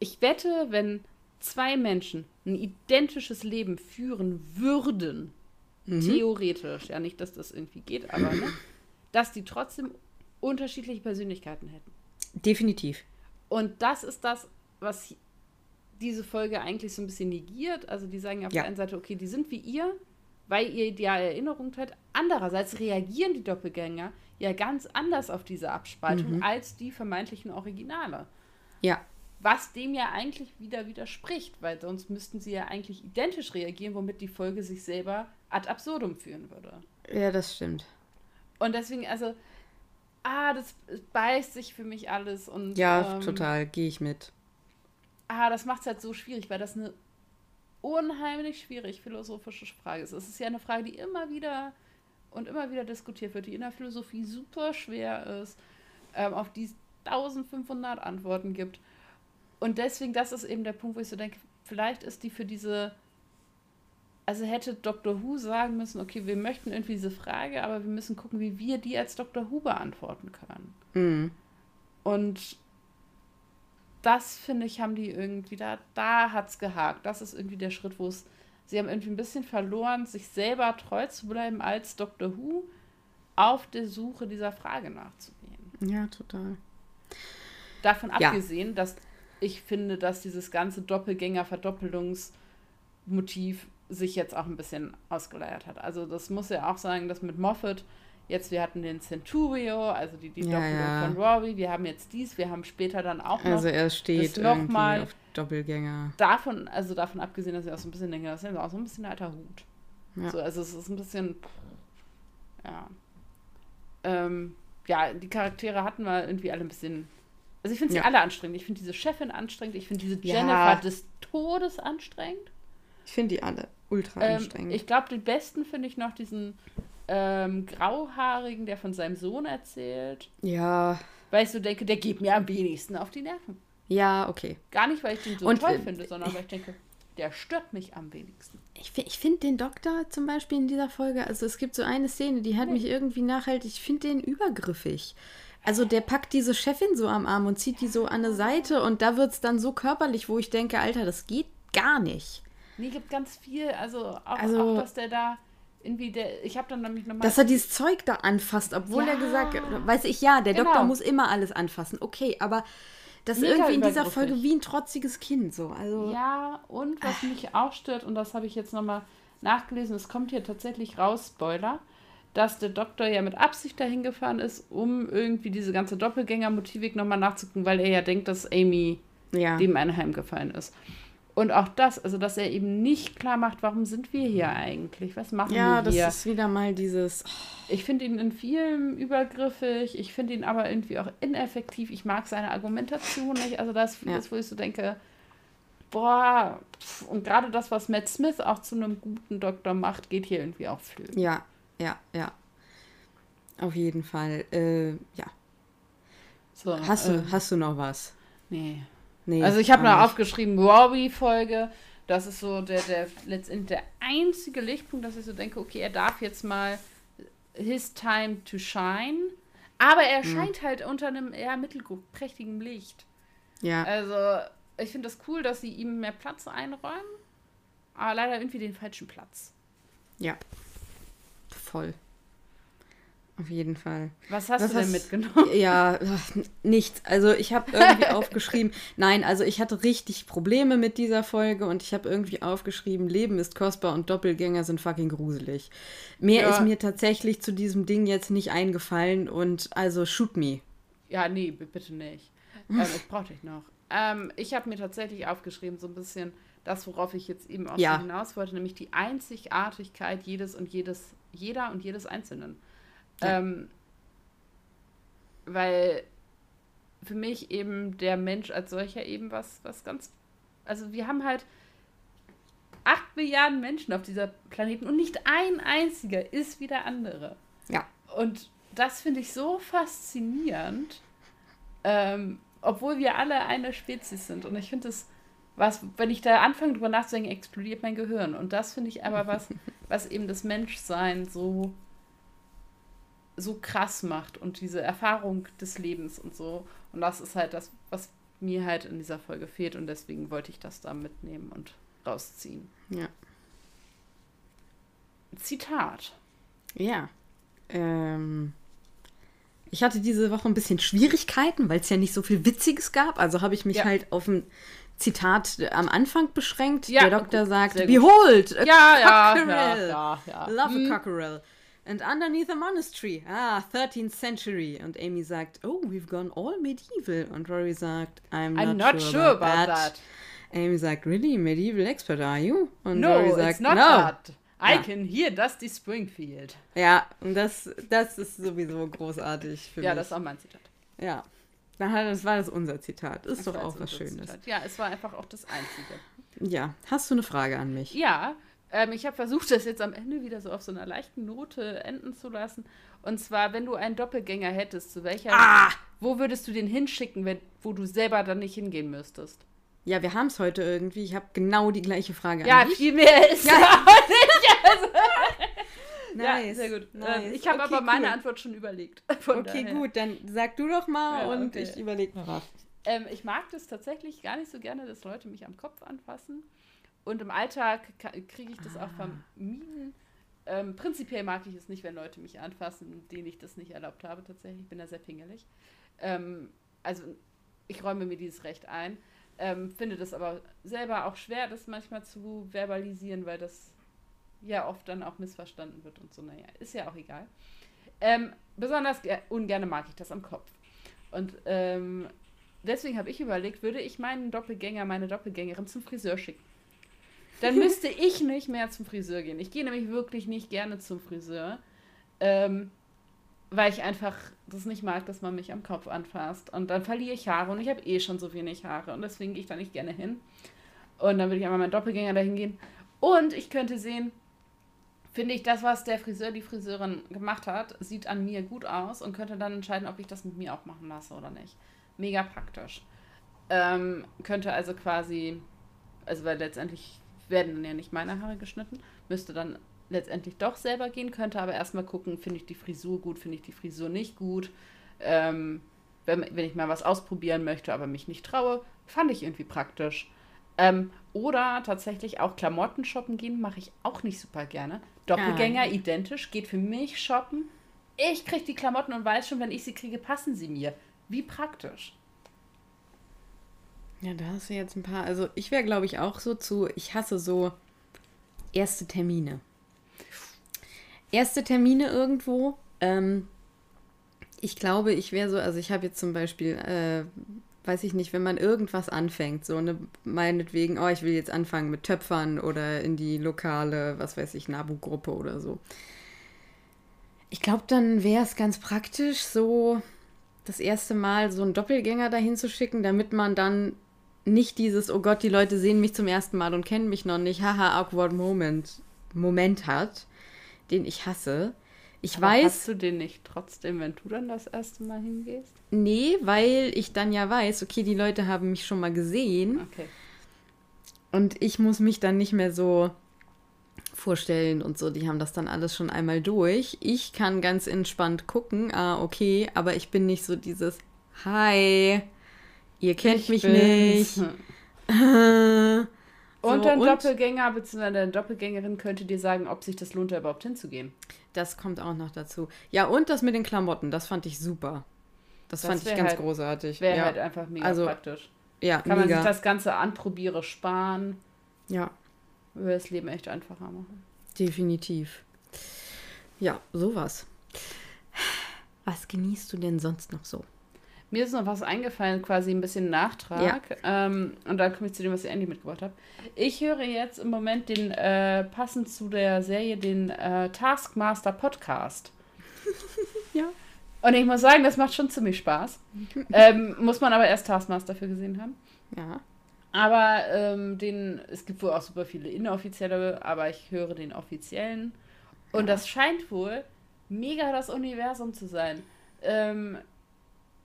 ich wette, wenn zwei Menschen ein identisches Leben führen würden, mhm. theoretisch, ja nicht, dass das irgendwie geht, aber ne, dass die trotzdem unterschiedliche Persönlichkeiten hätten. Definitiv. Und das ist das, was diese Folge eigentlich so ein bisschen negiert. Also die sagen auf ja. der einen Seite, okay, die sind wie ihr, weil ihr die Erinnerung teilt. Andererseits reagieren die Doppelgänger ja ganz anders auf diese Abspaltung mhm. als die vermeintlichen Originale. Ja. Was dem ja eigentlich wieder widerspricht, weil sonst müssten sie ja eigentlich identisch reagieren, womit die Folge sich selber ad absurdum führen würde. Ja, das stimmt. Und deswegen, also, ah, das beißt sich für mich alles und. Ja, ähm, total, gehe ich mit. Ah, das macht es halt so schwierig, weil das eine unheimlich schwierig philosophische Frage ist. Es ist ja eine Frage, die immer wieder und immer wieder diskutiert wird, die in der Philosophie super schwer ist, ähm, auf die es 1500 Antworten gibt. Und deswegen, das ist eben der Punkt, wo ich so denke, vielleicht ist die für diese also hätte Dr. Who sagen müssen, okay, wir möchten irgendwie diese Frage, aber wir müssen gucken, wie wir die als Dr. Who beantworten können. Mhm. Und das, finde ich, haben die irgendwie, da, da hat es gehakt. Das ist irgendwie der Schritt, wo es, sie haben irgendwie ein bisschen verloren, sich selber treu zu bleiben als Dr. Who auf der Suche dieser Frage nachzugehen. Ja, total. Davon ja. abgesehen, dass ich finde, dass dieses ganze Doppelgänger-Verdoppelungsmotiv sich jetzt auch ein bisschen ausgeleiert hat. Also das muss ja auch sagen, dass mit Moffat jetzt, wir hatten den Centurio, also die, die ja, Doppelung ja. von Rory, wir haben jetzt dies, wir haben später dann auch noch Also er steht noch mal auf Doppelgänger. Davon, also davon abgesehen, dass ich auch so ein bisschen denke, das ist ja auch so ein bisschen alter Hut. Ja. So, also es ist ein bisschen, ja. Ähm, ja, die Charaktere hatten wir irgendwie alle ein bisschen also ich finde sie ja. alle anstrengend. Ich finde diese Chefin anstrengend. Ich finde diese Jennifer ja. des Todes anstrengend. Ich finde die alle ultra ähm, anstrengend. Ich glaube, den besten finde ich noch diesen ähm, Grauhaarigen, der von seinem Sohn erzählt. Ja. Weil ich so denke, der geht mir am wenigsten auf die Nerven. Ja, okay. Gar nicht, weil ich den so Und, toll äh, finde, sondern weil ich denke, der stört mich am wenigsten. Ich, ich finde den Doktor zum Beispiel in dieser Folge, also es gibt so eine Szene, die hat hm. mich irgendwie nachhaltig, ich finde den übergriffig. Also der packt diese Chefin so am Arm und zieht die so an eine Seite und da wird es dann so körperlich, wo ich denke, Alter, das geht gar nicht. Nee, gibt ganz viel. Also auch, also, auch dass der da irgendwie der, ich habe dann nämlich nochmal. Dass er dieses Zeug da anfasst, obwohl ja. er gesagt weiß ich ja, der genau. Doktor muss immer alles anfassen. Okay, aber das ist irgendwie in dieser Folge wie ein trotziges Kind so. Also ja, und was mich auch stört, und das habe ich jetzt nochmal nachgelesen, es kommt hier tatsächlich raus, Spoiler, dass der Doktor ja mit Absicht dahin gefahren ist, um irgendwie diese ganze Doppelgänger-Motivik nochmal nachzugucken, weil er ja denkt, dass Amy ja. dem einheimgefallen ist. Und auch das, also dass er eben nicht klar macht, warum sind wir hier eigentlich? Was machen ja, wir hier? Ja, das ist wieder mal dieses. Ich finde ihn in vielen übergriffig, ich finde ihn aber irgendwie auch ineffektiv. Ich mag seine Argumentation nicht. Also das ist vieles, ja. wo ich so denke, boah, und gerade das, was Matt Smith auch zu einem guten Doktor macht, geht hier irgendwie auch flöten. Ja, ja, ja. Auf jeden Fall. Äh, ja. So, hast, du, äh, hast du noch was? Nee. Nee, also ich habe noch aufgeschrieben, Robbie-Folge. Das ist so der, der letztendlich der einzige Lichtpunkt, dass ich so denke, okay, er darf jetzt mal his time to shine. Aber er mhm. scheint halt unter einem eher mittelprächtigen Licht. Ja. Also, ich finde das cool, dass sie ihm mehr Platz einräumen. Aber leider irgendwie den falschen Platz. Ja. Voll. Auf jeden Fall. Was hast Was du denn hast, mitgenommen? Ja, nichts. Also ich habe irgendwie aufgeschrieben, nein, also ich hatte richtig Probleme mit dieser Folge und ich habe irgendwie aufgeschrieben, Leben ist kostbar und Doppelgänger sind fucking gruselig. Mehr ja. ist mir tatsächlich zu diesem Ding jetzt nicht eingefallen und also shoot me. Ja, nee, bitte nicht. Ähm, ich brauche dich noch. Ähm, ich habe mir tatsächlich aufgeschrieben, so ein bisschen das, worauf ich jetzt eben auch Ja. schon hinaus wollte, nämlich die Einzigartigkeit jedes und jedes, jeder und jedes Einzelnen. Ja. Ähm, weil für mich eben der Mensch als solcher eben was, was ganz. Also wir haben halt acht Milliarden Menschen auf dieser Planeten und nicht ein einziger ist wie der andere. Ja. Und das finde ich so faszinierend, ähm, obwohl wir alle eine Spezies sind. Und ich finde es, was, wenn ich da anfange drüber nachzudenken, explodiert mein Gehirn. Und das finde ich aber was, was eben das Menschsein so, so krass macht und diese Erfahrung des Lebens und so. Und das ist halt das, was mir halt in dieser Folge fehlt. Und deswegen wollte ich das da mitnehmen und rausziehen. Ja. Zitat. Ja. Ähm, ich hatte diese Woche ein bisschen Schwierigkeiten, weil es ja nicht so viel Witziges gab. Also habe ich mich Ja. halt auf ein Zitat am Anfang beschränkt. Ja, Der Doktor gut, sagt. Behold, a Ja, ja, cockerel. ja, ja, ja. Love Hm. a cockerel. And underneath a monastery. Ah, 13th century. Und Amy sagt, oh, we've gone all medieval. Und Rory sagt, I'm not, I'm not sure about that. Amy sagt, really? Medieval expert are you? Und No, Rory it's sagt, not no. that. I Ja. can hear Dusty Springfield. Ja, und das, das ist sowieso großartig für Ja, mich. das ist auch mein Zitat. Ja. Hat- Das war das unser Zitat. Ist Das doch auch was Schönes. Zitat. Ja, es war einfach auch das Einzige. Ja. Hast du eine Frage an mich? Ja, ähm, ich habe versucht, das jetzt am Ende wieder so auf so einer leichten Note enden zu lassen. Und zwar, wenn du einen Doppelgänger hättest, zu welcher, Ah! wo würdest du den hinschicken, wenn, wo du selber dann nicht hingehen müsstest? Ja, wir haben es heute irgendwie. Ich habe genau die gleiche Frage Ja, an dich. viel mehr ist ja. Nice. Ja, sehr gut. Nice. Ähm, Ich habe Okay, aber meine cool. Antwort schon überlegt. Okay, daher. gut, dann sag du doch mal Ja, und okay. ich überlege noch was. Ähm, ich mag das tatsächlich gar nicht so gerne, dass Leute mich am Kopf anfassen. Und im Alltag kriege ich das auch vermieden. Ähm, prinzipiell mag ich es nicht, wenn Leute mich anfassen, denen ich das nicht erlaubt habe. Tatsächlich, ich bin da sehr pingelig. Ähm, also ich räume mir dieses Recht ein. Ähm, finde das aber selber auch schwer, das manchmal zu verbalisieren, weil das ja oft dann auch missverstanden wird und so. Naja, ist ja auch egal. Ähm, besonders ge- ungerne mag ich das am Kopf. Und ähm, deswegen habe ich überlegt, würde ich meinen Doppelgänger, meine Doppelgängerin zum Friseur schicken. Dann müsste ich nicht mehr zum Friseur gehen. Ich gehe nämlich wirklich nicht gerne zum Friseur, ähm, weil ich einfach das nicht mag, dass man mich am Kopf anfasst. Und dann verliere ich Haare und ich habe eh schon so wenig Haare und deswegen gehe ich da nicht gerne hin. Und dann würde ich einmal meinen Doppelgänger dahin gehen. Und ich könnte sehen, finde ich, das, was der Friseur, die Friseurin gemacht hat, sieht an mir gut aus und könnte dann entscheiden, ob ich das mit mir auch machen lasse oder nicht. Mega praktisch. Ähm, könnte also quasi, also weil letztendlich werden dann ja nicht meine Haare geschnitten, müsste dann letztendlich doch selber gehen, könnte aber erstmal gucken, finde ich die Frisur gut, finde ich die Frisur nicht gut. Ähm, wenn, wenn ich mal was ausprobieren möchte, aber mich nicht traue, fand ich irgendwie praktisch. Ähm, oder tatsächlich auch Klamotten shoppen gehen, mache ich auch nicht super gerne. Doppelgänger ja. identisch, geht für mich shoppen. Ich kriege die Klamotten und weiß schon, wenn ich sie kriege, passen sie mir. Wie praktisch. Ja, da hast du jetzt ein paar. Also ich wäre, glaube ich, auch so zu, ich hasse so erste Termine. Erste Termine irgendwo. Ähm, ich glaube, ich wäre so, also ich habe jetzt zum Beispiel, äh, weiß ich nicht, wenn man irgendwas anfängt, so eine, meinetwegen, oh, ich will jetzt anfangen mit Töpfern oder in die lokale, was weiß ich, Nabu-Gruppe oder so. Ich glaube, dann wäre es ganz praktisch, so das erste Mal so einen Doppelgänger dahin zu schicken, damit man dann nicht dieses, oh Gott, die Leute sehen mich zum ersten Mal und kennen mich noch nicht, haha, awkward Moment, Moment hat, den ich hasse. Ich Aber weiß, Hast du den nicht trotzdem, wenn du dann das erste Mal hingehst? nee, weil ich dann ja weiß, okay, die Leute haben mich schon mal gesehen Okay. und ich muss mich dann nicht mehr so vorstellen und so, die haben das dann alles schon einmal durch. Ich kann ganz entspannt gucken, ah, okay, aber ich bin nicht so dieses, hi, ihr kennt mich nicht. Und So, dein und- Doppelgänger bzw. deine Doppelgängerin könnte dir sagen, ob sich das lohnt, da überhaupt hinzugehen. Das kommt auch noch dazu. Ja, und das mit den Klamotten, das fand ich super. Das, Das fand ich ganz halt- großartig. Wäre ja. halt einfach mega Also, praktisch. ja, Kann man mega. sich das ganze Anprobiere sparen, ja, würde das Leben echt einfacher machen. definitiv. Ja, sowas. Was genießt du denn sonst noch so? Mir ist noch was eingefallen, quasi ein bisschen Nachtrag. Ja. Ähm, und dann komme ich zu dem, was ich Andy mitgebracht habe. Ich höre jetzt im Moment den, äh, passend zu der Serie, den äh, Taskmaster Podcast. ja. Und ich muss sagen, das macht schon ziemlich Spaß. ähm, muss man aber erst Taskmaster für gesehen haben. Ja. Aber ähm, den, es gibt wohl auch super viele inoffizielle, aber ich höre den offiziellen. Und ja. das scheint wohl mega das Universum zu sein. Ähm,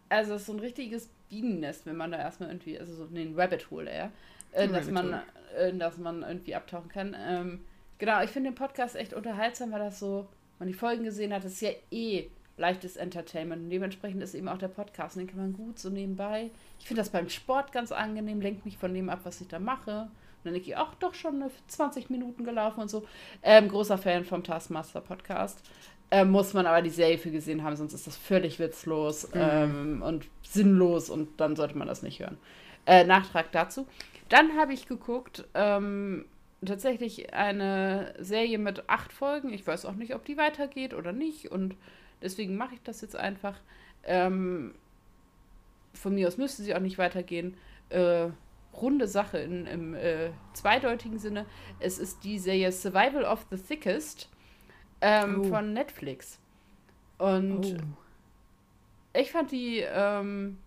also es ist so ein richtiges Bienennest, wenn man da erstmal irgendwie, also so ein Rabbit Hole eher, äh, dass, man, äh, dass man irgendwie abtauchen kann. Ähm, genau, ich finde den Podcast echt unterhaltsam, weil das so, man die Folgen gesehen hat, das ist ja eh leichtes Entertainment und dementsprechend ist eben auch der Podcast, den kann man gut so nebenbei. Ich finde das beim Sport ganz angenehm, lenkt mich von dem ab, was ich da mache. Und dann denke ich, ach, doch schon 20 Minuten gelaufen und so. Ähm, großer Fan vom Taskmaster Podcast. Äh, muss man aber die Serie für gesehen haben, sonst ist das völlig witzlos mhm. ähm, und sinnlos und dann sollte man das nicht hören. Äh, Nachtrag dazu. Dann habe ich geguckt, ähm, tatsächlich eine Serie mit acht Folgen. Ich weiß auch nicht, ob die weitergeht oder nicht und deswegen mache ich das jetzt einfach. Ähm, von mir aus müsste sie auch nicht weitergehen. Äh, runde Sache in, im äh, zweideutigen Sinne. Es ist die Serie Survival of the Thickest ähm, oh. von Netflix. Und oh. ich fand die ähm,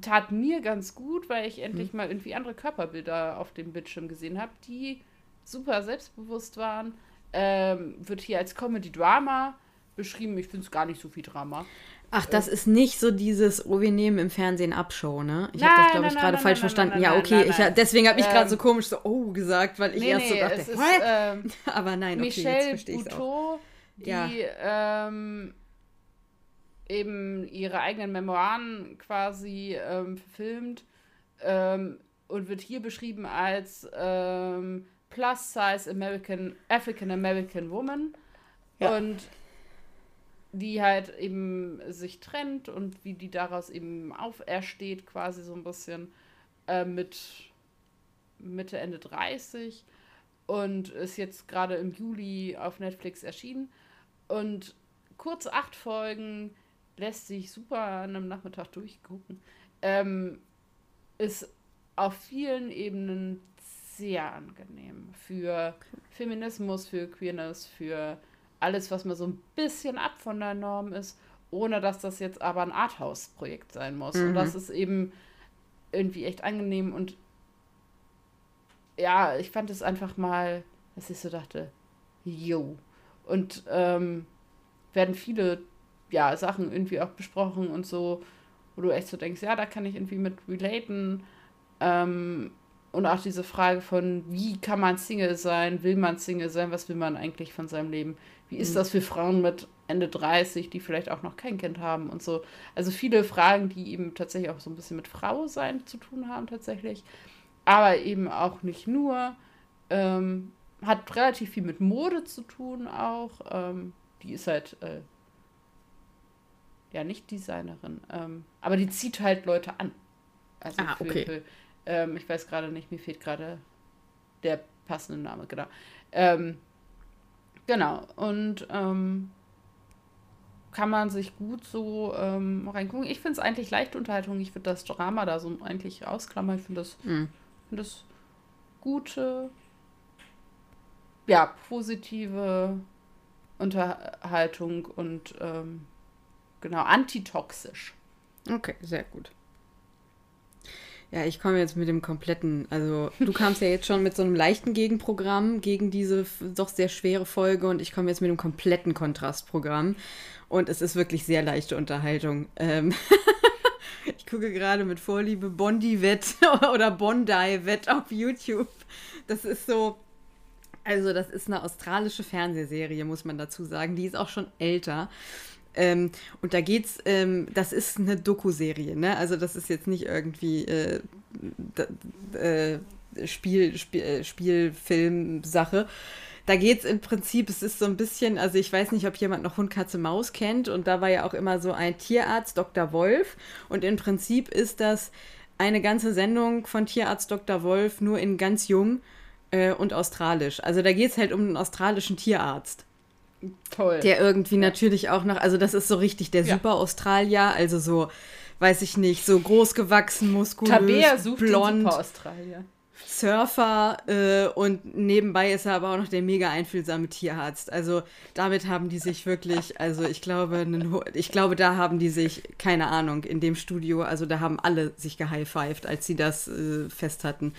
tat mir ganz gut, weil ich endlich hm. mal irgendwie andere Körperbilder auf dem Bildschirm gesehen habe, die super selbstbewusst waren. Ähm, wird hier als Comedy-Drama beschrieben. Ich finde es gar nicht so viel Drama. Ach, das ist nicht so dieses, oh, wir nehmen im Fernsehen Abshow, ne? Ich habe das, glaube ich, gerade falsch nein, verstanden. Nein, ja, okay, ich, deswegen habe ich gerade ähm, so komisch so, oh, gesagt, weil ich nee, erst so dachte, ist, ähm, aber nein, okay, Michelle jetzt verstehe ich auch. die ja. ähm, eben ihre eigenen Memoiren quasi ähm, verfilmt ähm, und wird hier beschrieben als ähm, Plus-Size American, African American Woman. Ja. Und die halt eben sich trennt und wie die daraus eben aufersteht, quasi so ein bisschen äh, mit Mitte, Ende 30 und ist jetzt gerade im Juli auf Netflix erschienen. Und kurz acht Folgen lässt sich super an einem Nachmittag durchgucken. Ähm, ist auf vielen Ebenen sehr angenehm für Feminismus, für Queerness, für alles, was mal so ein bisschen ab von der Norm ist, ohne dass das jetzt aber ein Arthouse-Projekt sein muss. Mhm. Und das ist eben irgendwie echt angenehm und ja, ich fand es einfach mal, dass ich so dachte, yo. Und ähm, werden viele ja, Sachen irgendwie auch besprochen und so, wo du echt so denkst, ja, da kann ich irgendwie mit relaten. Ähm, und auch diese Frage von, wie kann man Single sein? Will man Single sein? Was will man eigentlich von seinem Leben? Wie ist mhm. das für Frauen mit Ende 30, die vielleicht auch noch kein Kind haben und so? Also viele Fragen, die eben tatsächlich auch so ein bisschen mit Frau sein zu tun haben, tatsächlich. Aber eben auch nicht nur. Ähm, hat relativ viel mit Mode zu tun auch. Ähm, die ist halt äh, ja nicht Designerin, ähm, aber die zieht halt Leute an. Also ah, für, okay. Für, ähm, ich weiß gerade nicht, mir fehlt gerade der passende Name, genau. Ähm, genau, und ähm, kann man sich gut so ähm, reingucken. Ich finde es eigentlich leichte Unterhaltung. Ich würde das Drama da so eigentlich ausklammern. Ich finde das, mhm. find das gute, ja, positive Unterhaltung und ähm, genau, antitoxisch. Okay, sehr gut. Ja, ich komme jetzt mit dem kompletten, also du kamst ja jetzt schon mit so einem leichten Gegenprogramm gegen diese doch sehr schwere Folge und ich komme jetzt mit einem kompletten Kontrastprogramm und es ist wirklich sehr leichte Unterhaltung. Ähm ich gucke gerade mit Vorliebe Bondi-Wett oder Bondi-Wett auf YouTube. Das ist so, also das ist eine australische Fernsehserie, muss man dazu sagen. Die ist auch schon älter. Ähm, und da geht's, ähm, das ist eine Doku-Serie, ne? Also das ist jetzt nicht irgendwie äh, äh, Spiel, Spiel, äh, Spielfilm-Sache. Da geht's im Prinzip, es ist so ein bisschen, also ich weiß nicht, ob jemand noch Hund, Katze, Maus kennt. Und da war ja auch immer so ein Tierarzt, Dr. Wolf. Und im Prinzip ist das eine ganze Sendung von Tierarzt Dr. Wolf, nur in ganz jung äh, und australisch. Also da geht es halt um einen australischen Tierarzt. Toll. Der irgendwie ja. natürlich auch noch, also das ist so richtig der ja. Super Australier, also so, weiß ich nicht, so groß gewachsen, muskulös, Tabea sucht blond. Den Super Australier. Surfer äh, und nebenbei ist er aber auch noch der mega einfühlsame Tierarzt. Also damit haben die sich wirklich, also ich glaube, ich glaube, da haben die sich, keine Ahnung, in dem Studio, also da haben alle sich gehighfived, als sie das äh, fest hatten.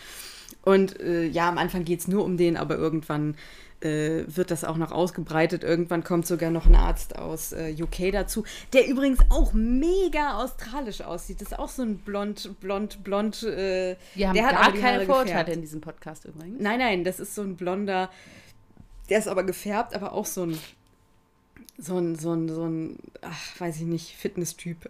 Und äh, ja, am Anfang geht es nur um den, aber irgendwann wird das auch noch ausgebreitet. Irgendwann kommt sogar noch ein Arzt aus äh, UK dazu, der übrigens auch mega australisch aussieht. Das ist auch so ein blond, blond, blond. Äh, Wir haben der gar keine Vorurteile in diesem Podcast übrigens. Nein, nein, das ist so ein blonder. Der ist aber gefärbt, aber auch so ein, so ein, so ein, so ein, ach, weiß ich nicht, Fitness-Typ.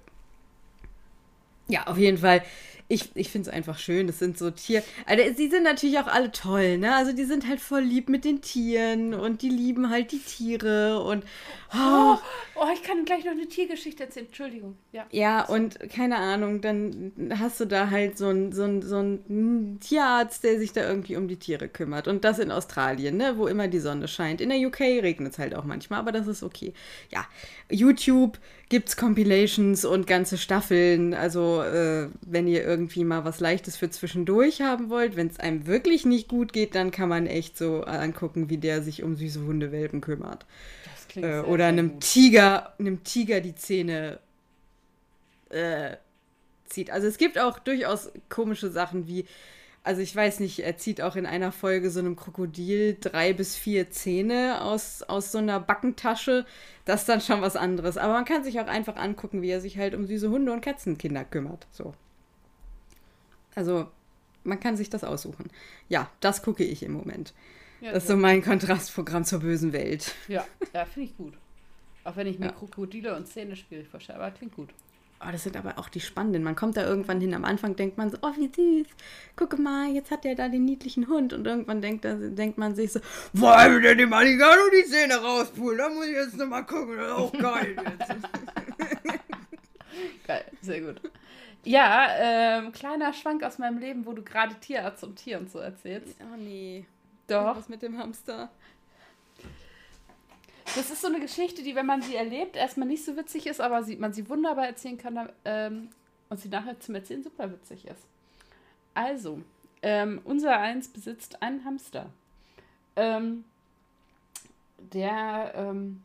Ja, auf jeden Fall ich, ich finde es einfach schön. Das sind so Tier. Also, sie sind natürlich auch alle toll, ne? Also, die sind halt voll lieb mit den Tieren und die lieben halt die Tiere und. Oh, oh ich kann gleich noch eine Tiergeschichte erzählen. Entschuldigung. Ja, ja und keine Ahnung, dann hast du da halt so einen so so ein Tierarzt, der sich da irgendwie um die Tiere kümmert. Und das in Australien, ne? Wo immer die Sonne scheint. In der UK regnet es halt auch manchmal, aber das ist okay. Ja, YouTube gibt es Compilations und ganze Staffeln. Also, äh, wenn ihr irgendwie mal was Leichtes für zwischendurch haben wollt, wenn es einem wirklich nicht gut geht, dann kann man echt so angucken, wie der sich um süße Hundewelpen kümmert. Das klingt äh, oder einem gut. Tiger, einem Tiger die Zähne äh, zieht. Also es gibt auch durchaus komische Sachen wie also ich weiß nicht, er zieht auch in einer Folge so einem Krokodil drei bis vier Zähne aus, aus so einer Backentasche. Das ist dann schon was anderes. Aber man kann sich auch einfach angucken, wie er sich halt um süße Hunde und Katzenkinder kümmert. So. Also man kann sich das aussuchen. Ja, das gucke ich im Moment. Ja, das ist so mein Kontrastprogramm zur bösen Welt. Ja, ja finde ich gut. Auch wenn ich mir ja. Krokodile und Zähne schwierig vorstelle, aber klingt gut. Oh, das sind aber auch die spannenden. Man kommt da irgendwann hin. Am Anfang denkt man so, oh, wie süß. Gucke mal, jetzt hat der da den niedlichen Hund. Und irgendwann denkt, denkt man sich so, wollen wir denn dem Alligado die Zähne rauspulen? Da muss ich jetzt nochmal gucken. Das ist auch geil jetzt. geil, sehr gut. Ja, ähm, kleiner Schwank aus meinem Leben, wo du gerade Tierarzt und Tier und so erzählst. Oh nee. Doch. Was mit dem Hamster? Das ist so eine Geschichte, die, wenn man sie erlebt, erstmal nicht so witzig ist, aber sie, man sie wunderbar erzählen kann ähm, und sie nachher zum Erzählen super witzig ist. Also, ähm, unser Eins besitzt einen Hamster. Ähm, der ähm,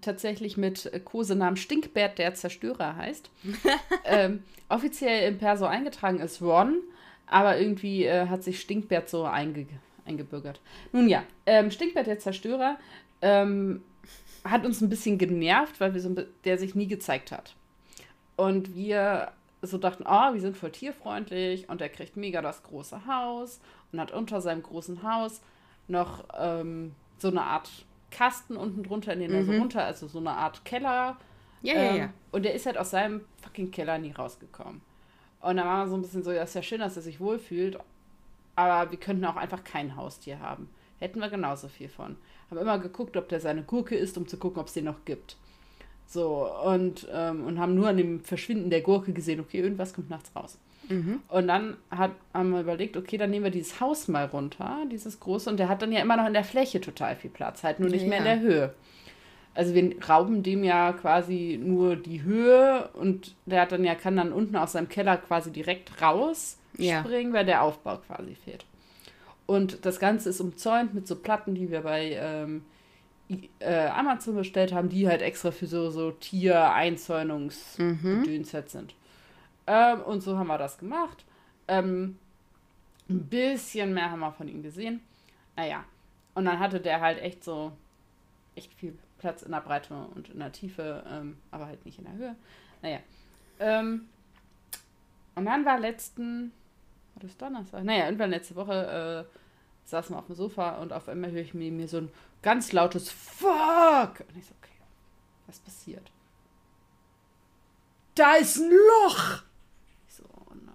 tatsächlich mit Kosenamen Stinkbert der Zerstörer heißt. ähm, offiziell im Perso eingetragen ist Ron, aber irgendwie äh, hat sich Stinkbert so einge eingebürgert. Nun ja, ähm, Stinkbert der Zerstörer ähm, hat uns ein bisschen genervt, weil wir so, der sich nie gezeigt hat. Und wir so dachten, oh, wir sind voll tierfreundlich und er kriegt mega das große Haus und hat unter seinem großen Haus noch ähm, so eine Art Kasten unten drunter, in den er so mhm. runter, also so eine Art Keller. Ja, ähm, ja, ja. Und der ist halt aus seinem fucking Keller nie rausgekommen. Und da war man so ein bisschen so, ja, ist ja schön, dass er sich wohlfühlt, aber wir könnten auch einfach kein Haustier haben. Hätten wir genauso viel von haben immer geguckt, ob der seine Gurke isst, um zu gucken, ob es den noch gibt. So, und, ähm, und haben nur an dem Verschwinden der Gurke gesehen, okay, irgendwas kommt nachts raus. Mhm. Und dann hat, haben wir überlegt, okay, dann nehmen wir dieses Haus mal runter, dieses große, und der hat dann ja immer noch in der Fläche total viel Platz, halt nur nicht ja, mehr in der Höhe. Also wir rauben dem ja quasi nur die Höhe und der hat dann ja, kann dann unten aus seinem Keller quasi direkt rausspringen, ja. weil der Aufbau quasi fehlt. Und das Ganze ist umzäunt mit so Platten, die wir bei ähm, äh, Amazon bestellt haben, die halt extra für so, so Tier-Einzäunungs-Gedöns mhm. sind. Ähm, und so haben wir das gemacht. Ähm, ein bisschen mehr haben wir von ihm gesehen. Naja. Und dann hatte der halt echt so echt viel Platz in der Breite und in der Tiefe, ähm, aber halt nicht in der Höhe. Naja. Ähm, und dann war letzten, war das Donnerstag? Naja, irgendwann letzte Woche äh, saßen wir auf dem Sofa und auf einmal höre ich mir, mir so ein ganz lautes Fuck. Und ich so, okay, was passiert? Da ist ein Loch! Ich so, oh nein.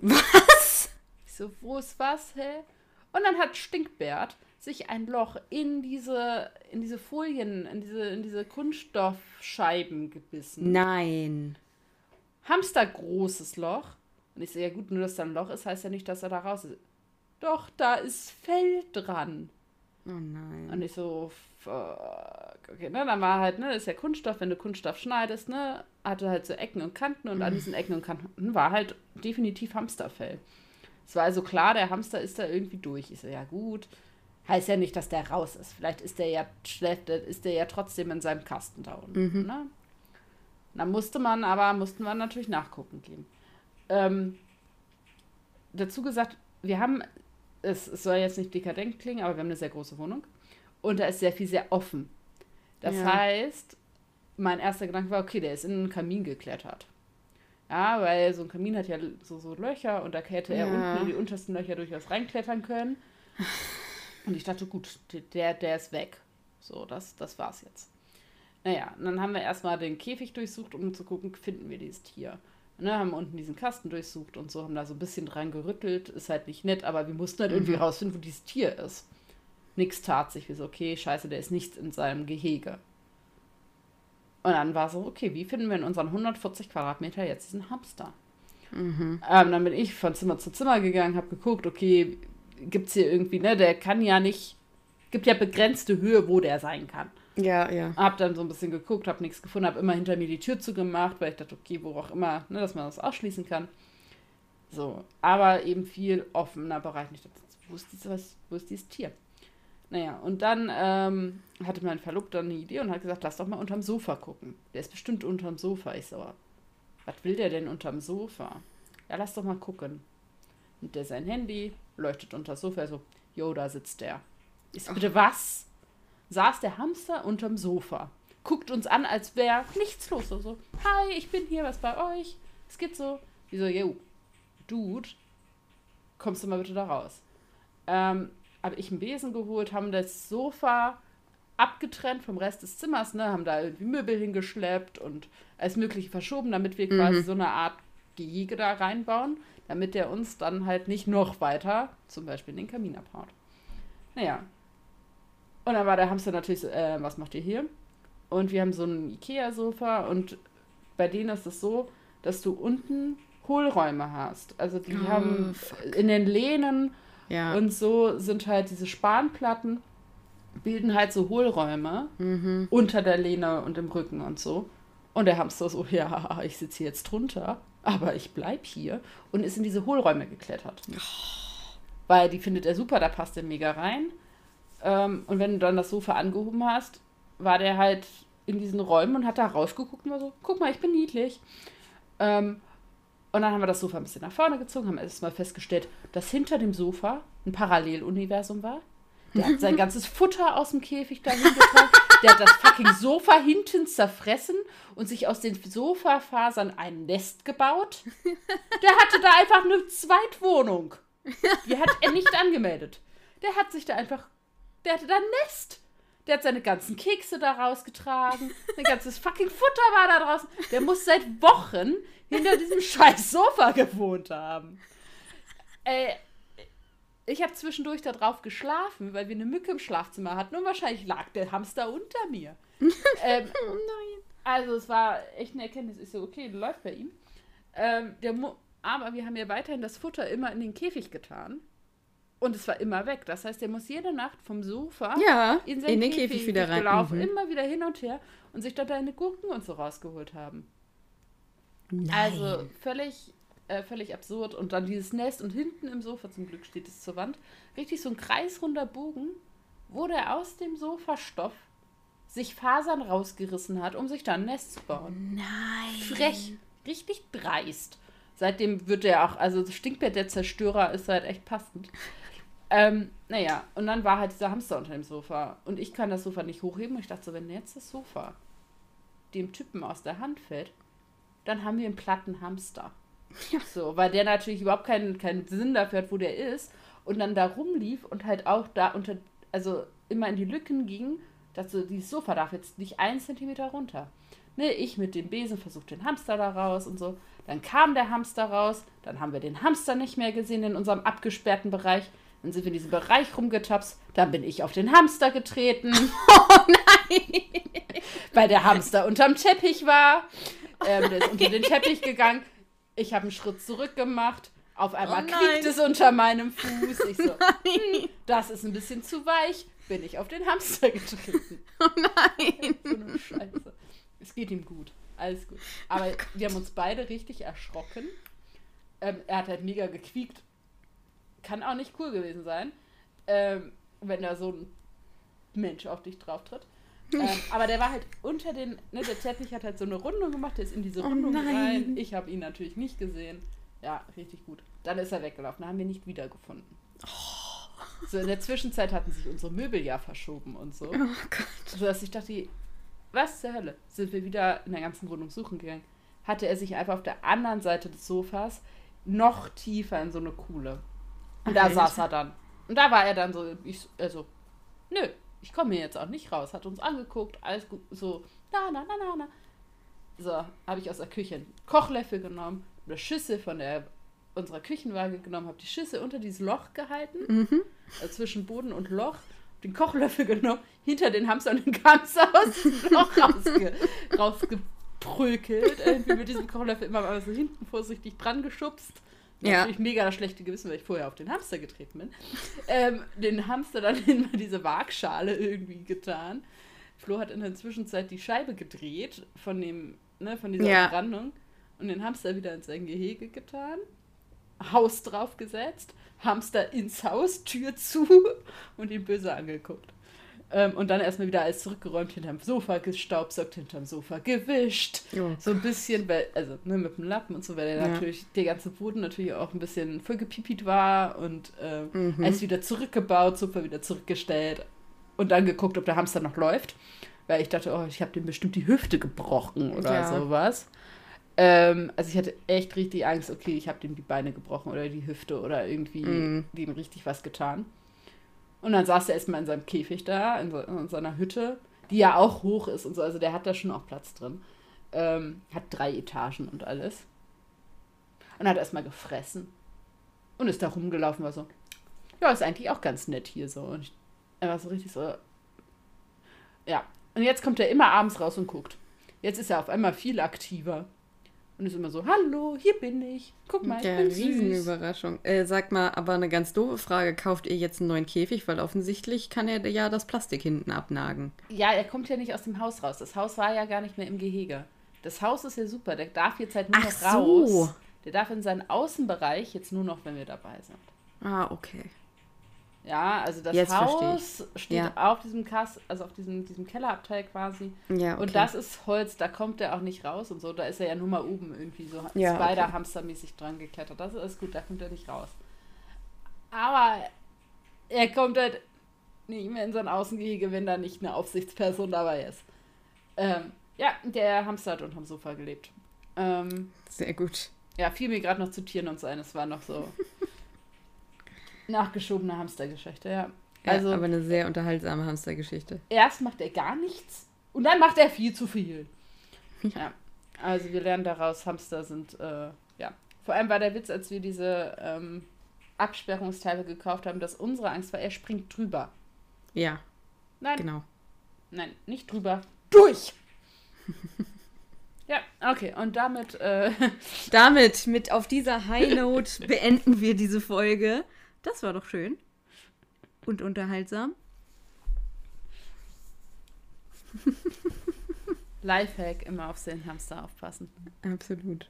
Was? Ich so, wo ist was, hä? Und dann hat Stinkbert sich ein Loch in diese, in diese Folien, in diese, in diese Kunststoffscheiben gebissen. Nein. Hamster großes Loch. Und ich sehe, ja gut, nur dass da ein Loch ist, heißt ja nicht, dass er da raus ist. Doch, da ist Fell dran. Oh nein. Und ich so, fuck. Okay, ne, dann war halt, ne, ist ja Kunststoff, wenn du Kunststoff schneidest, ne, hatte halt so Ecken und Kanten und an diesen Ecken und Kanten war halt definitiv Hamsterfell. Es war also klar, der Hamster ist da irgendwie durch. Ich so, ja gut, heißt ja nicht, dass der raus ist. Vielleicht ist der ja schläft, ist der ja trotzdem in seinem Kasten da unten. Ne? Dann musste man aber, mussten wir natürlich nachgucken gehen. Ähm, dazu gesagt, wir haben, es, es soll jetzt nicht dekadent klingen, aber wir haben eine sehr große Wohnung und da ist sehr viel sehr offen. Das Ja. heißt, mein erster Gedanke war, okay, der ist in einen Kamin geklettert. Ja, weil so ein Kamin hat ja so, so Löcher und da hätte er Ja. unten in die untersten Löcher durchaus reinklettern können. Und ich dachte, gut, der, der ist weg. So, das, das war's jetzt. Naja, und dann haben wir erstmal den Käfig durchsucht, um zu gucken, finden wir dieses Tier. Ne, haben unten diesen Kasten durchsucht und so, haben da so ein bisschen dran gerüttelt. Ist halt nicht nett, aber wir mussten halt irgendwie rausfinden, wo dieses Tier ist. Nix tat sich. Wir so, okay, scheiße, der ist nicht in seinem Gehege. Und dann war so, okay, wie finden wir in unseren 140 Quadratmeter jetzt diesen Hamster? Ähm, dann bin ich von Zimmer zu Zimmer gegangen, habe geguckt, okay, gibt es hier irgendwie, ne, der kann ja nicht, gibt ja begrenzte Höhe, wo der sein kann. Ja, ja. Hab dann so ein bisschen geguckt, hab nichts gefunden, hab immer hinter mir die Tür zugemacht, weil ich dachte, okay, wo auch immer, ne, dass man das ausschließen kann. So, aber eben viel offener Bereich. Nicht, wo ist dieses, wo ist dieses Tier? Naja, und dann ähm, hatte mein Verlobter eine Idee und hat gesagt, lass doch mal unterm Sofa gucken. Der ist bestimmt unterm Sofa. Ich so, was will der denn unterm Sofa? Ja, lass doch mal gucken. Nimmt der sein Handy, leuchtet unter das Sofa, so, jo, da sitzt der. Ich so, bitte was? Saß der Hamster unterm Sofa. Guckt uns an, als wäre nichts los. So, so, hi, ich bin hier, was bei euch? Es geht so. Ich so, jo, Dude, kommst du mal bitte da raus? Ähm, habe ich einen Besen geholt, haben das Sofa abgetrennt vom Rest des Zimmers, ne, haben da irgendwie Möbel hingeschleppt und alles Mögliche verschoben, damit wir quasi so eine Art Gehege da reinbauen, damit der uns dann halt nicht noch weiter, zum Beispiel in den Kamin abhaut. Naja. Und dann war der Hamster natürlich so, äh, was macht ihr hier? Und wir haben so ein Ikea-Sofa und bei denen ist es so, dass du unten Hohlräume hast. Also die Oh, haben fuck. in den Lehnen Ja. und so sind halt diese Spanplatten, bilden halt so Hohlräume mhm. unter der Lehne und im Rücken und so. Und der Hamster so, ja, ich sitze hier jetzt drunter, aber ich bleib hier und ist in diese Hohlräume geklettert. Weil die findet er super, da passt er mega rein. Ähm, und wenn du dann das Sofa angehoben hast, war der halt in diesen Räumen und hat da rausgeguckt und war so, guck mal, ich bin niedlich. Ähm, und dann haben wir das Sofa ein bisschen nach vorne gezogen, haben erstmal festgestellt, dass hinter dem Sofa ein Paralleluniversum war. Der hat sein ganzes Futter aus dem Käfig dahin getan. Der hat das fucking Sofa hinten zerfressen und sich aus den Sofafasern ein Nest gebaut. Der hatte da einfach eine Zweitwohnung. Die hat er nicht angemeldet. Der hat sich da einfach, der hatte da ein Nest. Der hat seine ganzen Kekse da rausgetragen. Sein ganzes fucking Futter war da draußen. Der muss seit Wochen hinter diesem scheiß Sofa gewohnt haben. Ey, ich habe zwischendurch da drauf geschlafen, weil wir eine Mücke im Schlafzimmer hatten und wahrscheinlich lag der Hamster unter mir. ähm, Oh nein. also es war echt eine Erkenntnis. Ich so, okay, läuft bei ihm. Ähm, aber wir haben ja weiterhin das Futter immer in den Käfig getan. Und es war immer weg. Das heißt, der muss jede Nacht vom Sofa Ja, in, in, den Käfig, wieder rein. gelaufen, Mhm. immer wieder hin und her und sich da deine Gurken und so rausgeholt haben. Nein. Also völlig, äh, völlig absurd. Und dann dieses Nest und hinten im Sofa, zum Glück steht es zur Wand, richtig so ein kreisrunder Bogen, wo der aus dem Sofastoff sich Fasern rausgerissen hat, um sich da ein Nest zu bauen. Nein. Frech, richtig dreist. Seitdem wird er auch, also Stinkbett der Zerstörer ist halt echt passend. Ähm, naja, und dann war halt dieser Hamster unter dem Sofa. Und ich kann das Sofa nicht hochheben. Und ich dachte so, wenn jetzt das Sofa dem Typen aus der Hand fällt, dann haben wir einen platten Hamster. So, weil der natürlich überhaupt keinen, keinen Sinn dafür hat, wo der ist. Und dann da rumlief und halt auch da unter, also immer in die Lücken ging, dass so, dieses Sofa darf jetzt nicht einen Zentimeter runter. Ne, ich mit dem Besen versucht den Hamster da raus und so. Dann kam der Hamster raus, dann haben wir den Hamster nicht mehr gesehen in unserem abgesperrten Bereich. Dann sind wir in diesem Bereich rumgetapst. Dann bin ich auf den Hamster getreten. Oh nein. weil der Hamster unterm Teppich war. Ähm, der ist unter den Teppich gegangen. Ich habe einen Schritt zurück gemacht, Auf einmal Oh nein. es unter meinem Fuß. Ich so, Nein. das ist ein bisschen zu weich. Bin ich auf den Hamster getreten. Oh nein. So eine Scheiße. Es geht ihm gut. Alles gut. Aber wir haben uns beide richtig erschrocken. Ähm, er hat halt mega gequiekt. Kann auch nicht cool gewesen sein, ähm, wenn da so ein Mensch auf dich drauf tritt. Ähm, aber der war halt unter den, ne, der Teppich hat halt so eine Rundung gemacht, der ist in diese Oh Rundung nein. rein. Ich habe ihn natürlich nicht gesehen. Ja, richtig gut. Dann ist er weggelaufen, haben wir nicht wiedergefunden. So, in der Zwischenzeit hatten sich unsere Möbel ja verschoben und so. Oh Gott. Sodass ich dachte, was zur Hölle? Sind wir wieder in der ganzen Wohnung suchen gegangen. Hatte er sich einfach auf der anderen Seite des Sofas noch tiefer in so eine Kuhle. Und da Alter. saß er dann. Und da war er dann so, ich, also, nö, ich komme hier jetzt auch nicht raus. Hat uns angeguckt, alles gut, so, na, na, na, na, na. So, habe ich aus der Küche einen Kochlöffel genommen, eine Schüssel von der unserer Küchenwaage genommen, habe die Schüssel unter dieses Loch gehalten, Mhm. also zwischen Boden und Loch, den Kochlöffel genommen, hinter den Hamster und den Hamster aus dem Loch rausge rausgeprökelt, irgendwie mit diesem Kochlöffel immer mal so hinten vorsichtig dran geschubst. Ja. Natürlich mega das schlechte Gewissen, weil ich vorher auf den Hamster getreten bin. Ähm, den Hamster dann in diese Waagschale irgendwie getan. Flo hat in der Zwischenzeit die Scheibe gedreht von dem, ne, von dieser Ja. Umrandung und den Hamster wieder in sein Gehege getan. Haus draufgesetzt, Hamster ins Haus, Tür zu und ihn böse angeguckt. Ähm, und dann erstmal wieder alles zurückgeräumt, hinterm Sofa gestaubsaugt, hinterm Sofa gewischt. Jo. So ein bisschen, weil, also ne, mit dem Lappen und so, weil der Ja. natürlich, der ganze Boden natürlich auch ein bisschen vollgepipit war und äh, Mhm. alles wieder zurückgebaut, Sofa wieder zurückgestellt und dann geguckt, ob der Hamster noch läuft. Weil ich dachte, oh, ich habe dem bestimmt die Hüfte gebrochen oder Ja. sowas. Ähm, also ich hatte echt richtig Angst, okay, ich habe dem die Beine gebrochen oder die Hüfte oder irgendwie Mhm. dem richtig was getan. Und dann saß er erstmal in seinem Käfig da, in, so, in seiner Hütte, die ja auch hoch ist und so. Also der hat da schon auch Platz drin. Ähm, hat drei Etagen und alles. Und hat erstmal gefressen. Und ist da rumgelaufen, war so, ja, ist eigentlich auch ganz nett hier so. Und er war so richtig so, ja. Und jetzt kommt er immer abends raus und guckt. Jetzt ist er auf einmal viel aktiver. Und ist immer so, hallo, hier bin ich. Guck mal, ich Ja, bin süß. Riesenüberraschung. Äh, sag mal, aber eine ganz doofe Frage. Kauft ihr jetzt einen neuen Käfig? Weil offensichtlich kann er ja das Plastik hinten abnagen. Ja, er kommt ja nicht aus dem Haus raus. Das Haus war ja gar nicht mehr im Gehege. Das Haus ist ja super. Der darf jetzt halt nur Ach noch so. raus. Der darf in seinen Außenbereich jetzt nur noch, wenn wir dabei sind. Ah, okay. Ja, also das Jetzt Haus steht Ja. auf diesem Kass, also auf diesem, diesem Kellerabteil quasi. Ja, okay. Und das ist Holz, da kommt er auch nicht raus und so. Da ist er ja nur mal oben irgendwie so Ja, Spider-Hamster-mäßig dran geklettert. Das ist gut, da kommt er nicht raus. Aber er kommt halt nicht mehr in sein Außengehege, wenn da nicht eine Aufsichtsperson dabei ist. Ähm, ja, der Hamster hat unterm Sofa gelebt. Ähm, Sehr gut. ja, fiel mir gerade noch zu Tieren und so ein. Es war noch so nachgeschobene Hamstergeschichte, ja. Ja, Also aber eine sehr unterhaltsame Hamstergeschichte. erst macht er gar nichts und dann macht er viel zu viel. Ja. Also wir lernen daraus, Hamster sind, äh, ja. Vor allem war der Witz, als wir diese ähm, Absperrungsteile gekauft haben, dass unsere Angst war, er springt drüber. Ja, Nein, genau. nein, nicht drüber. Durch! ja, okay. Und damit, äh, Damit, mit auf dieser High Note beenden wir diese Folge. Das war doch schön. Und unterhaltsam. Lifehack, immer auf den Hamster aufpassen. Absolut.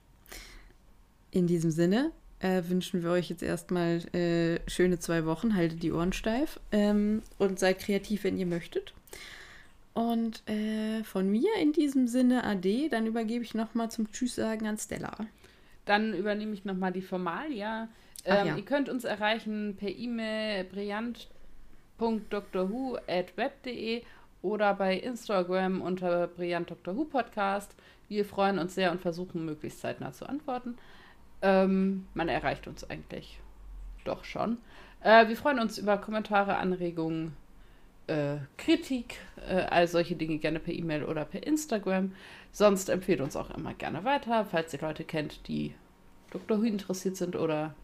In diesem Sinne äh, wünschen wir euch jetzt erstmal äh, schöne zwei Wochen. Haltet die Ohren steif ähm, und seid kreativ, wenn ihr möchtet. Und äh, von mir in diesem Sinne Ade. Dann übergebe ich nochmal zum Tschüss sagen an Stella. Dann übernehme ich nochmal die Formalia. Ähm, ja. Ihr könnt uns erreichen per E-Mail brillant.drwho.web.de oder bei Instagram unter Brillant Dr. Who Podcast. Wir freuen uns sehr und versuchen möglichst zeitnah zu antworten. Ähm, man erreicht uns eigentlich doch schon. Äh, wir freuen uns über Kommentare, Anregungen, äh, Kritik, äh, all solche Dinge gerne per E-Mail oder per Instagram. Sonst empfehlt uns auch immer gerne weiter, falls ihr Leute kennt, die Dr. Who interessiert sind oder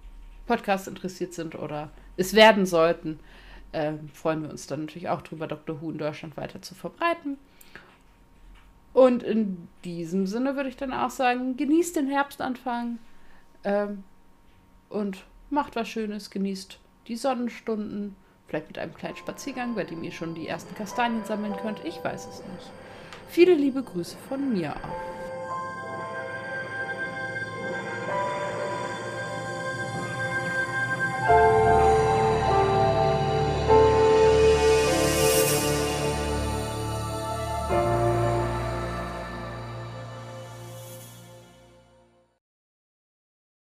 Podcast interessiert sind oder es werden sollten. Ähm, freuen wir uns dann natürlich auch drüber, Dr. Who in Deutschland weiter zu verbreiten. Und in diesem Sinne würde ich dann auch sagen, genießt den Herbstanfang. Ähm, und macht was Schönes, genießt die Sonnenstunden, vielleicht mit einem kleinen Spaziergang, bei dem ihr schon die ersten Kastanien sammeln könnt. Ich weiß es nicht. Viele liebe Grüße von mir auch.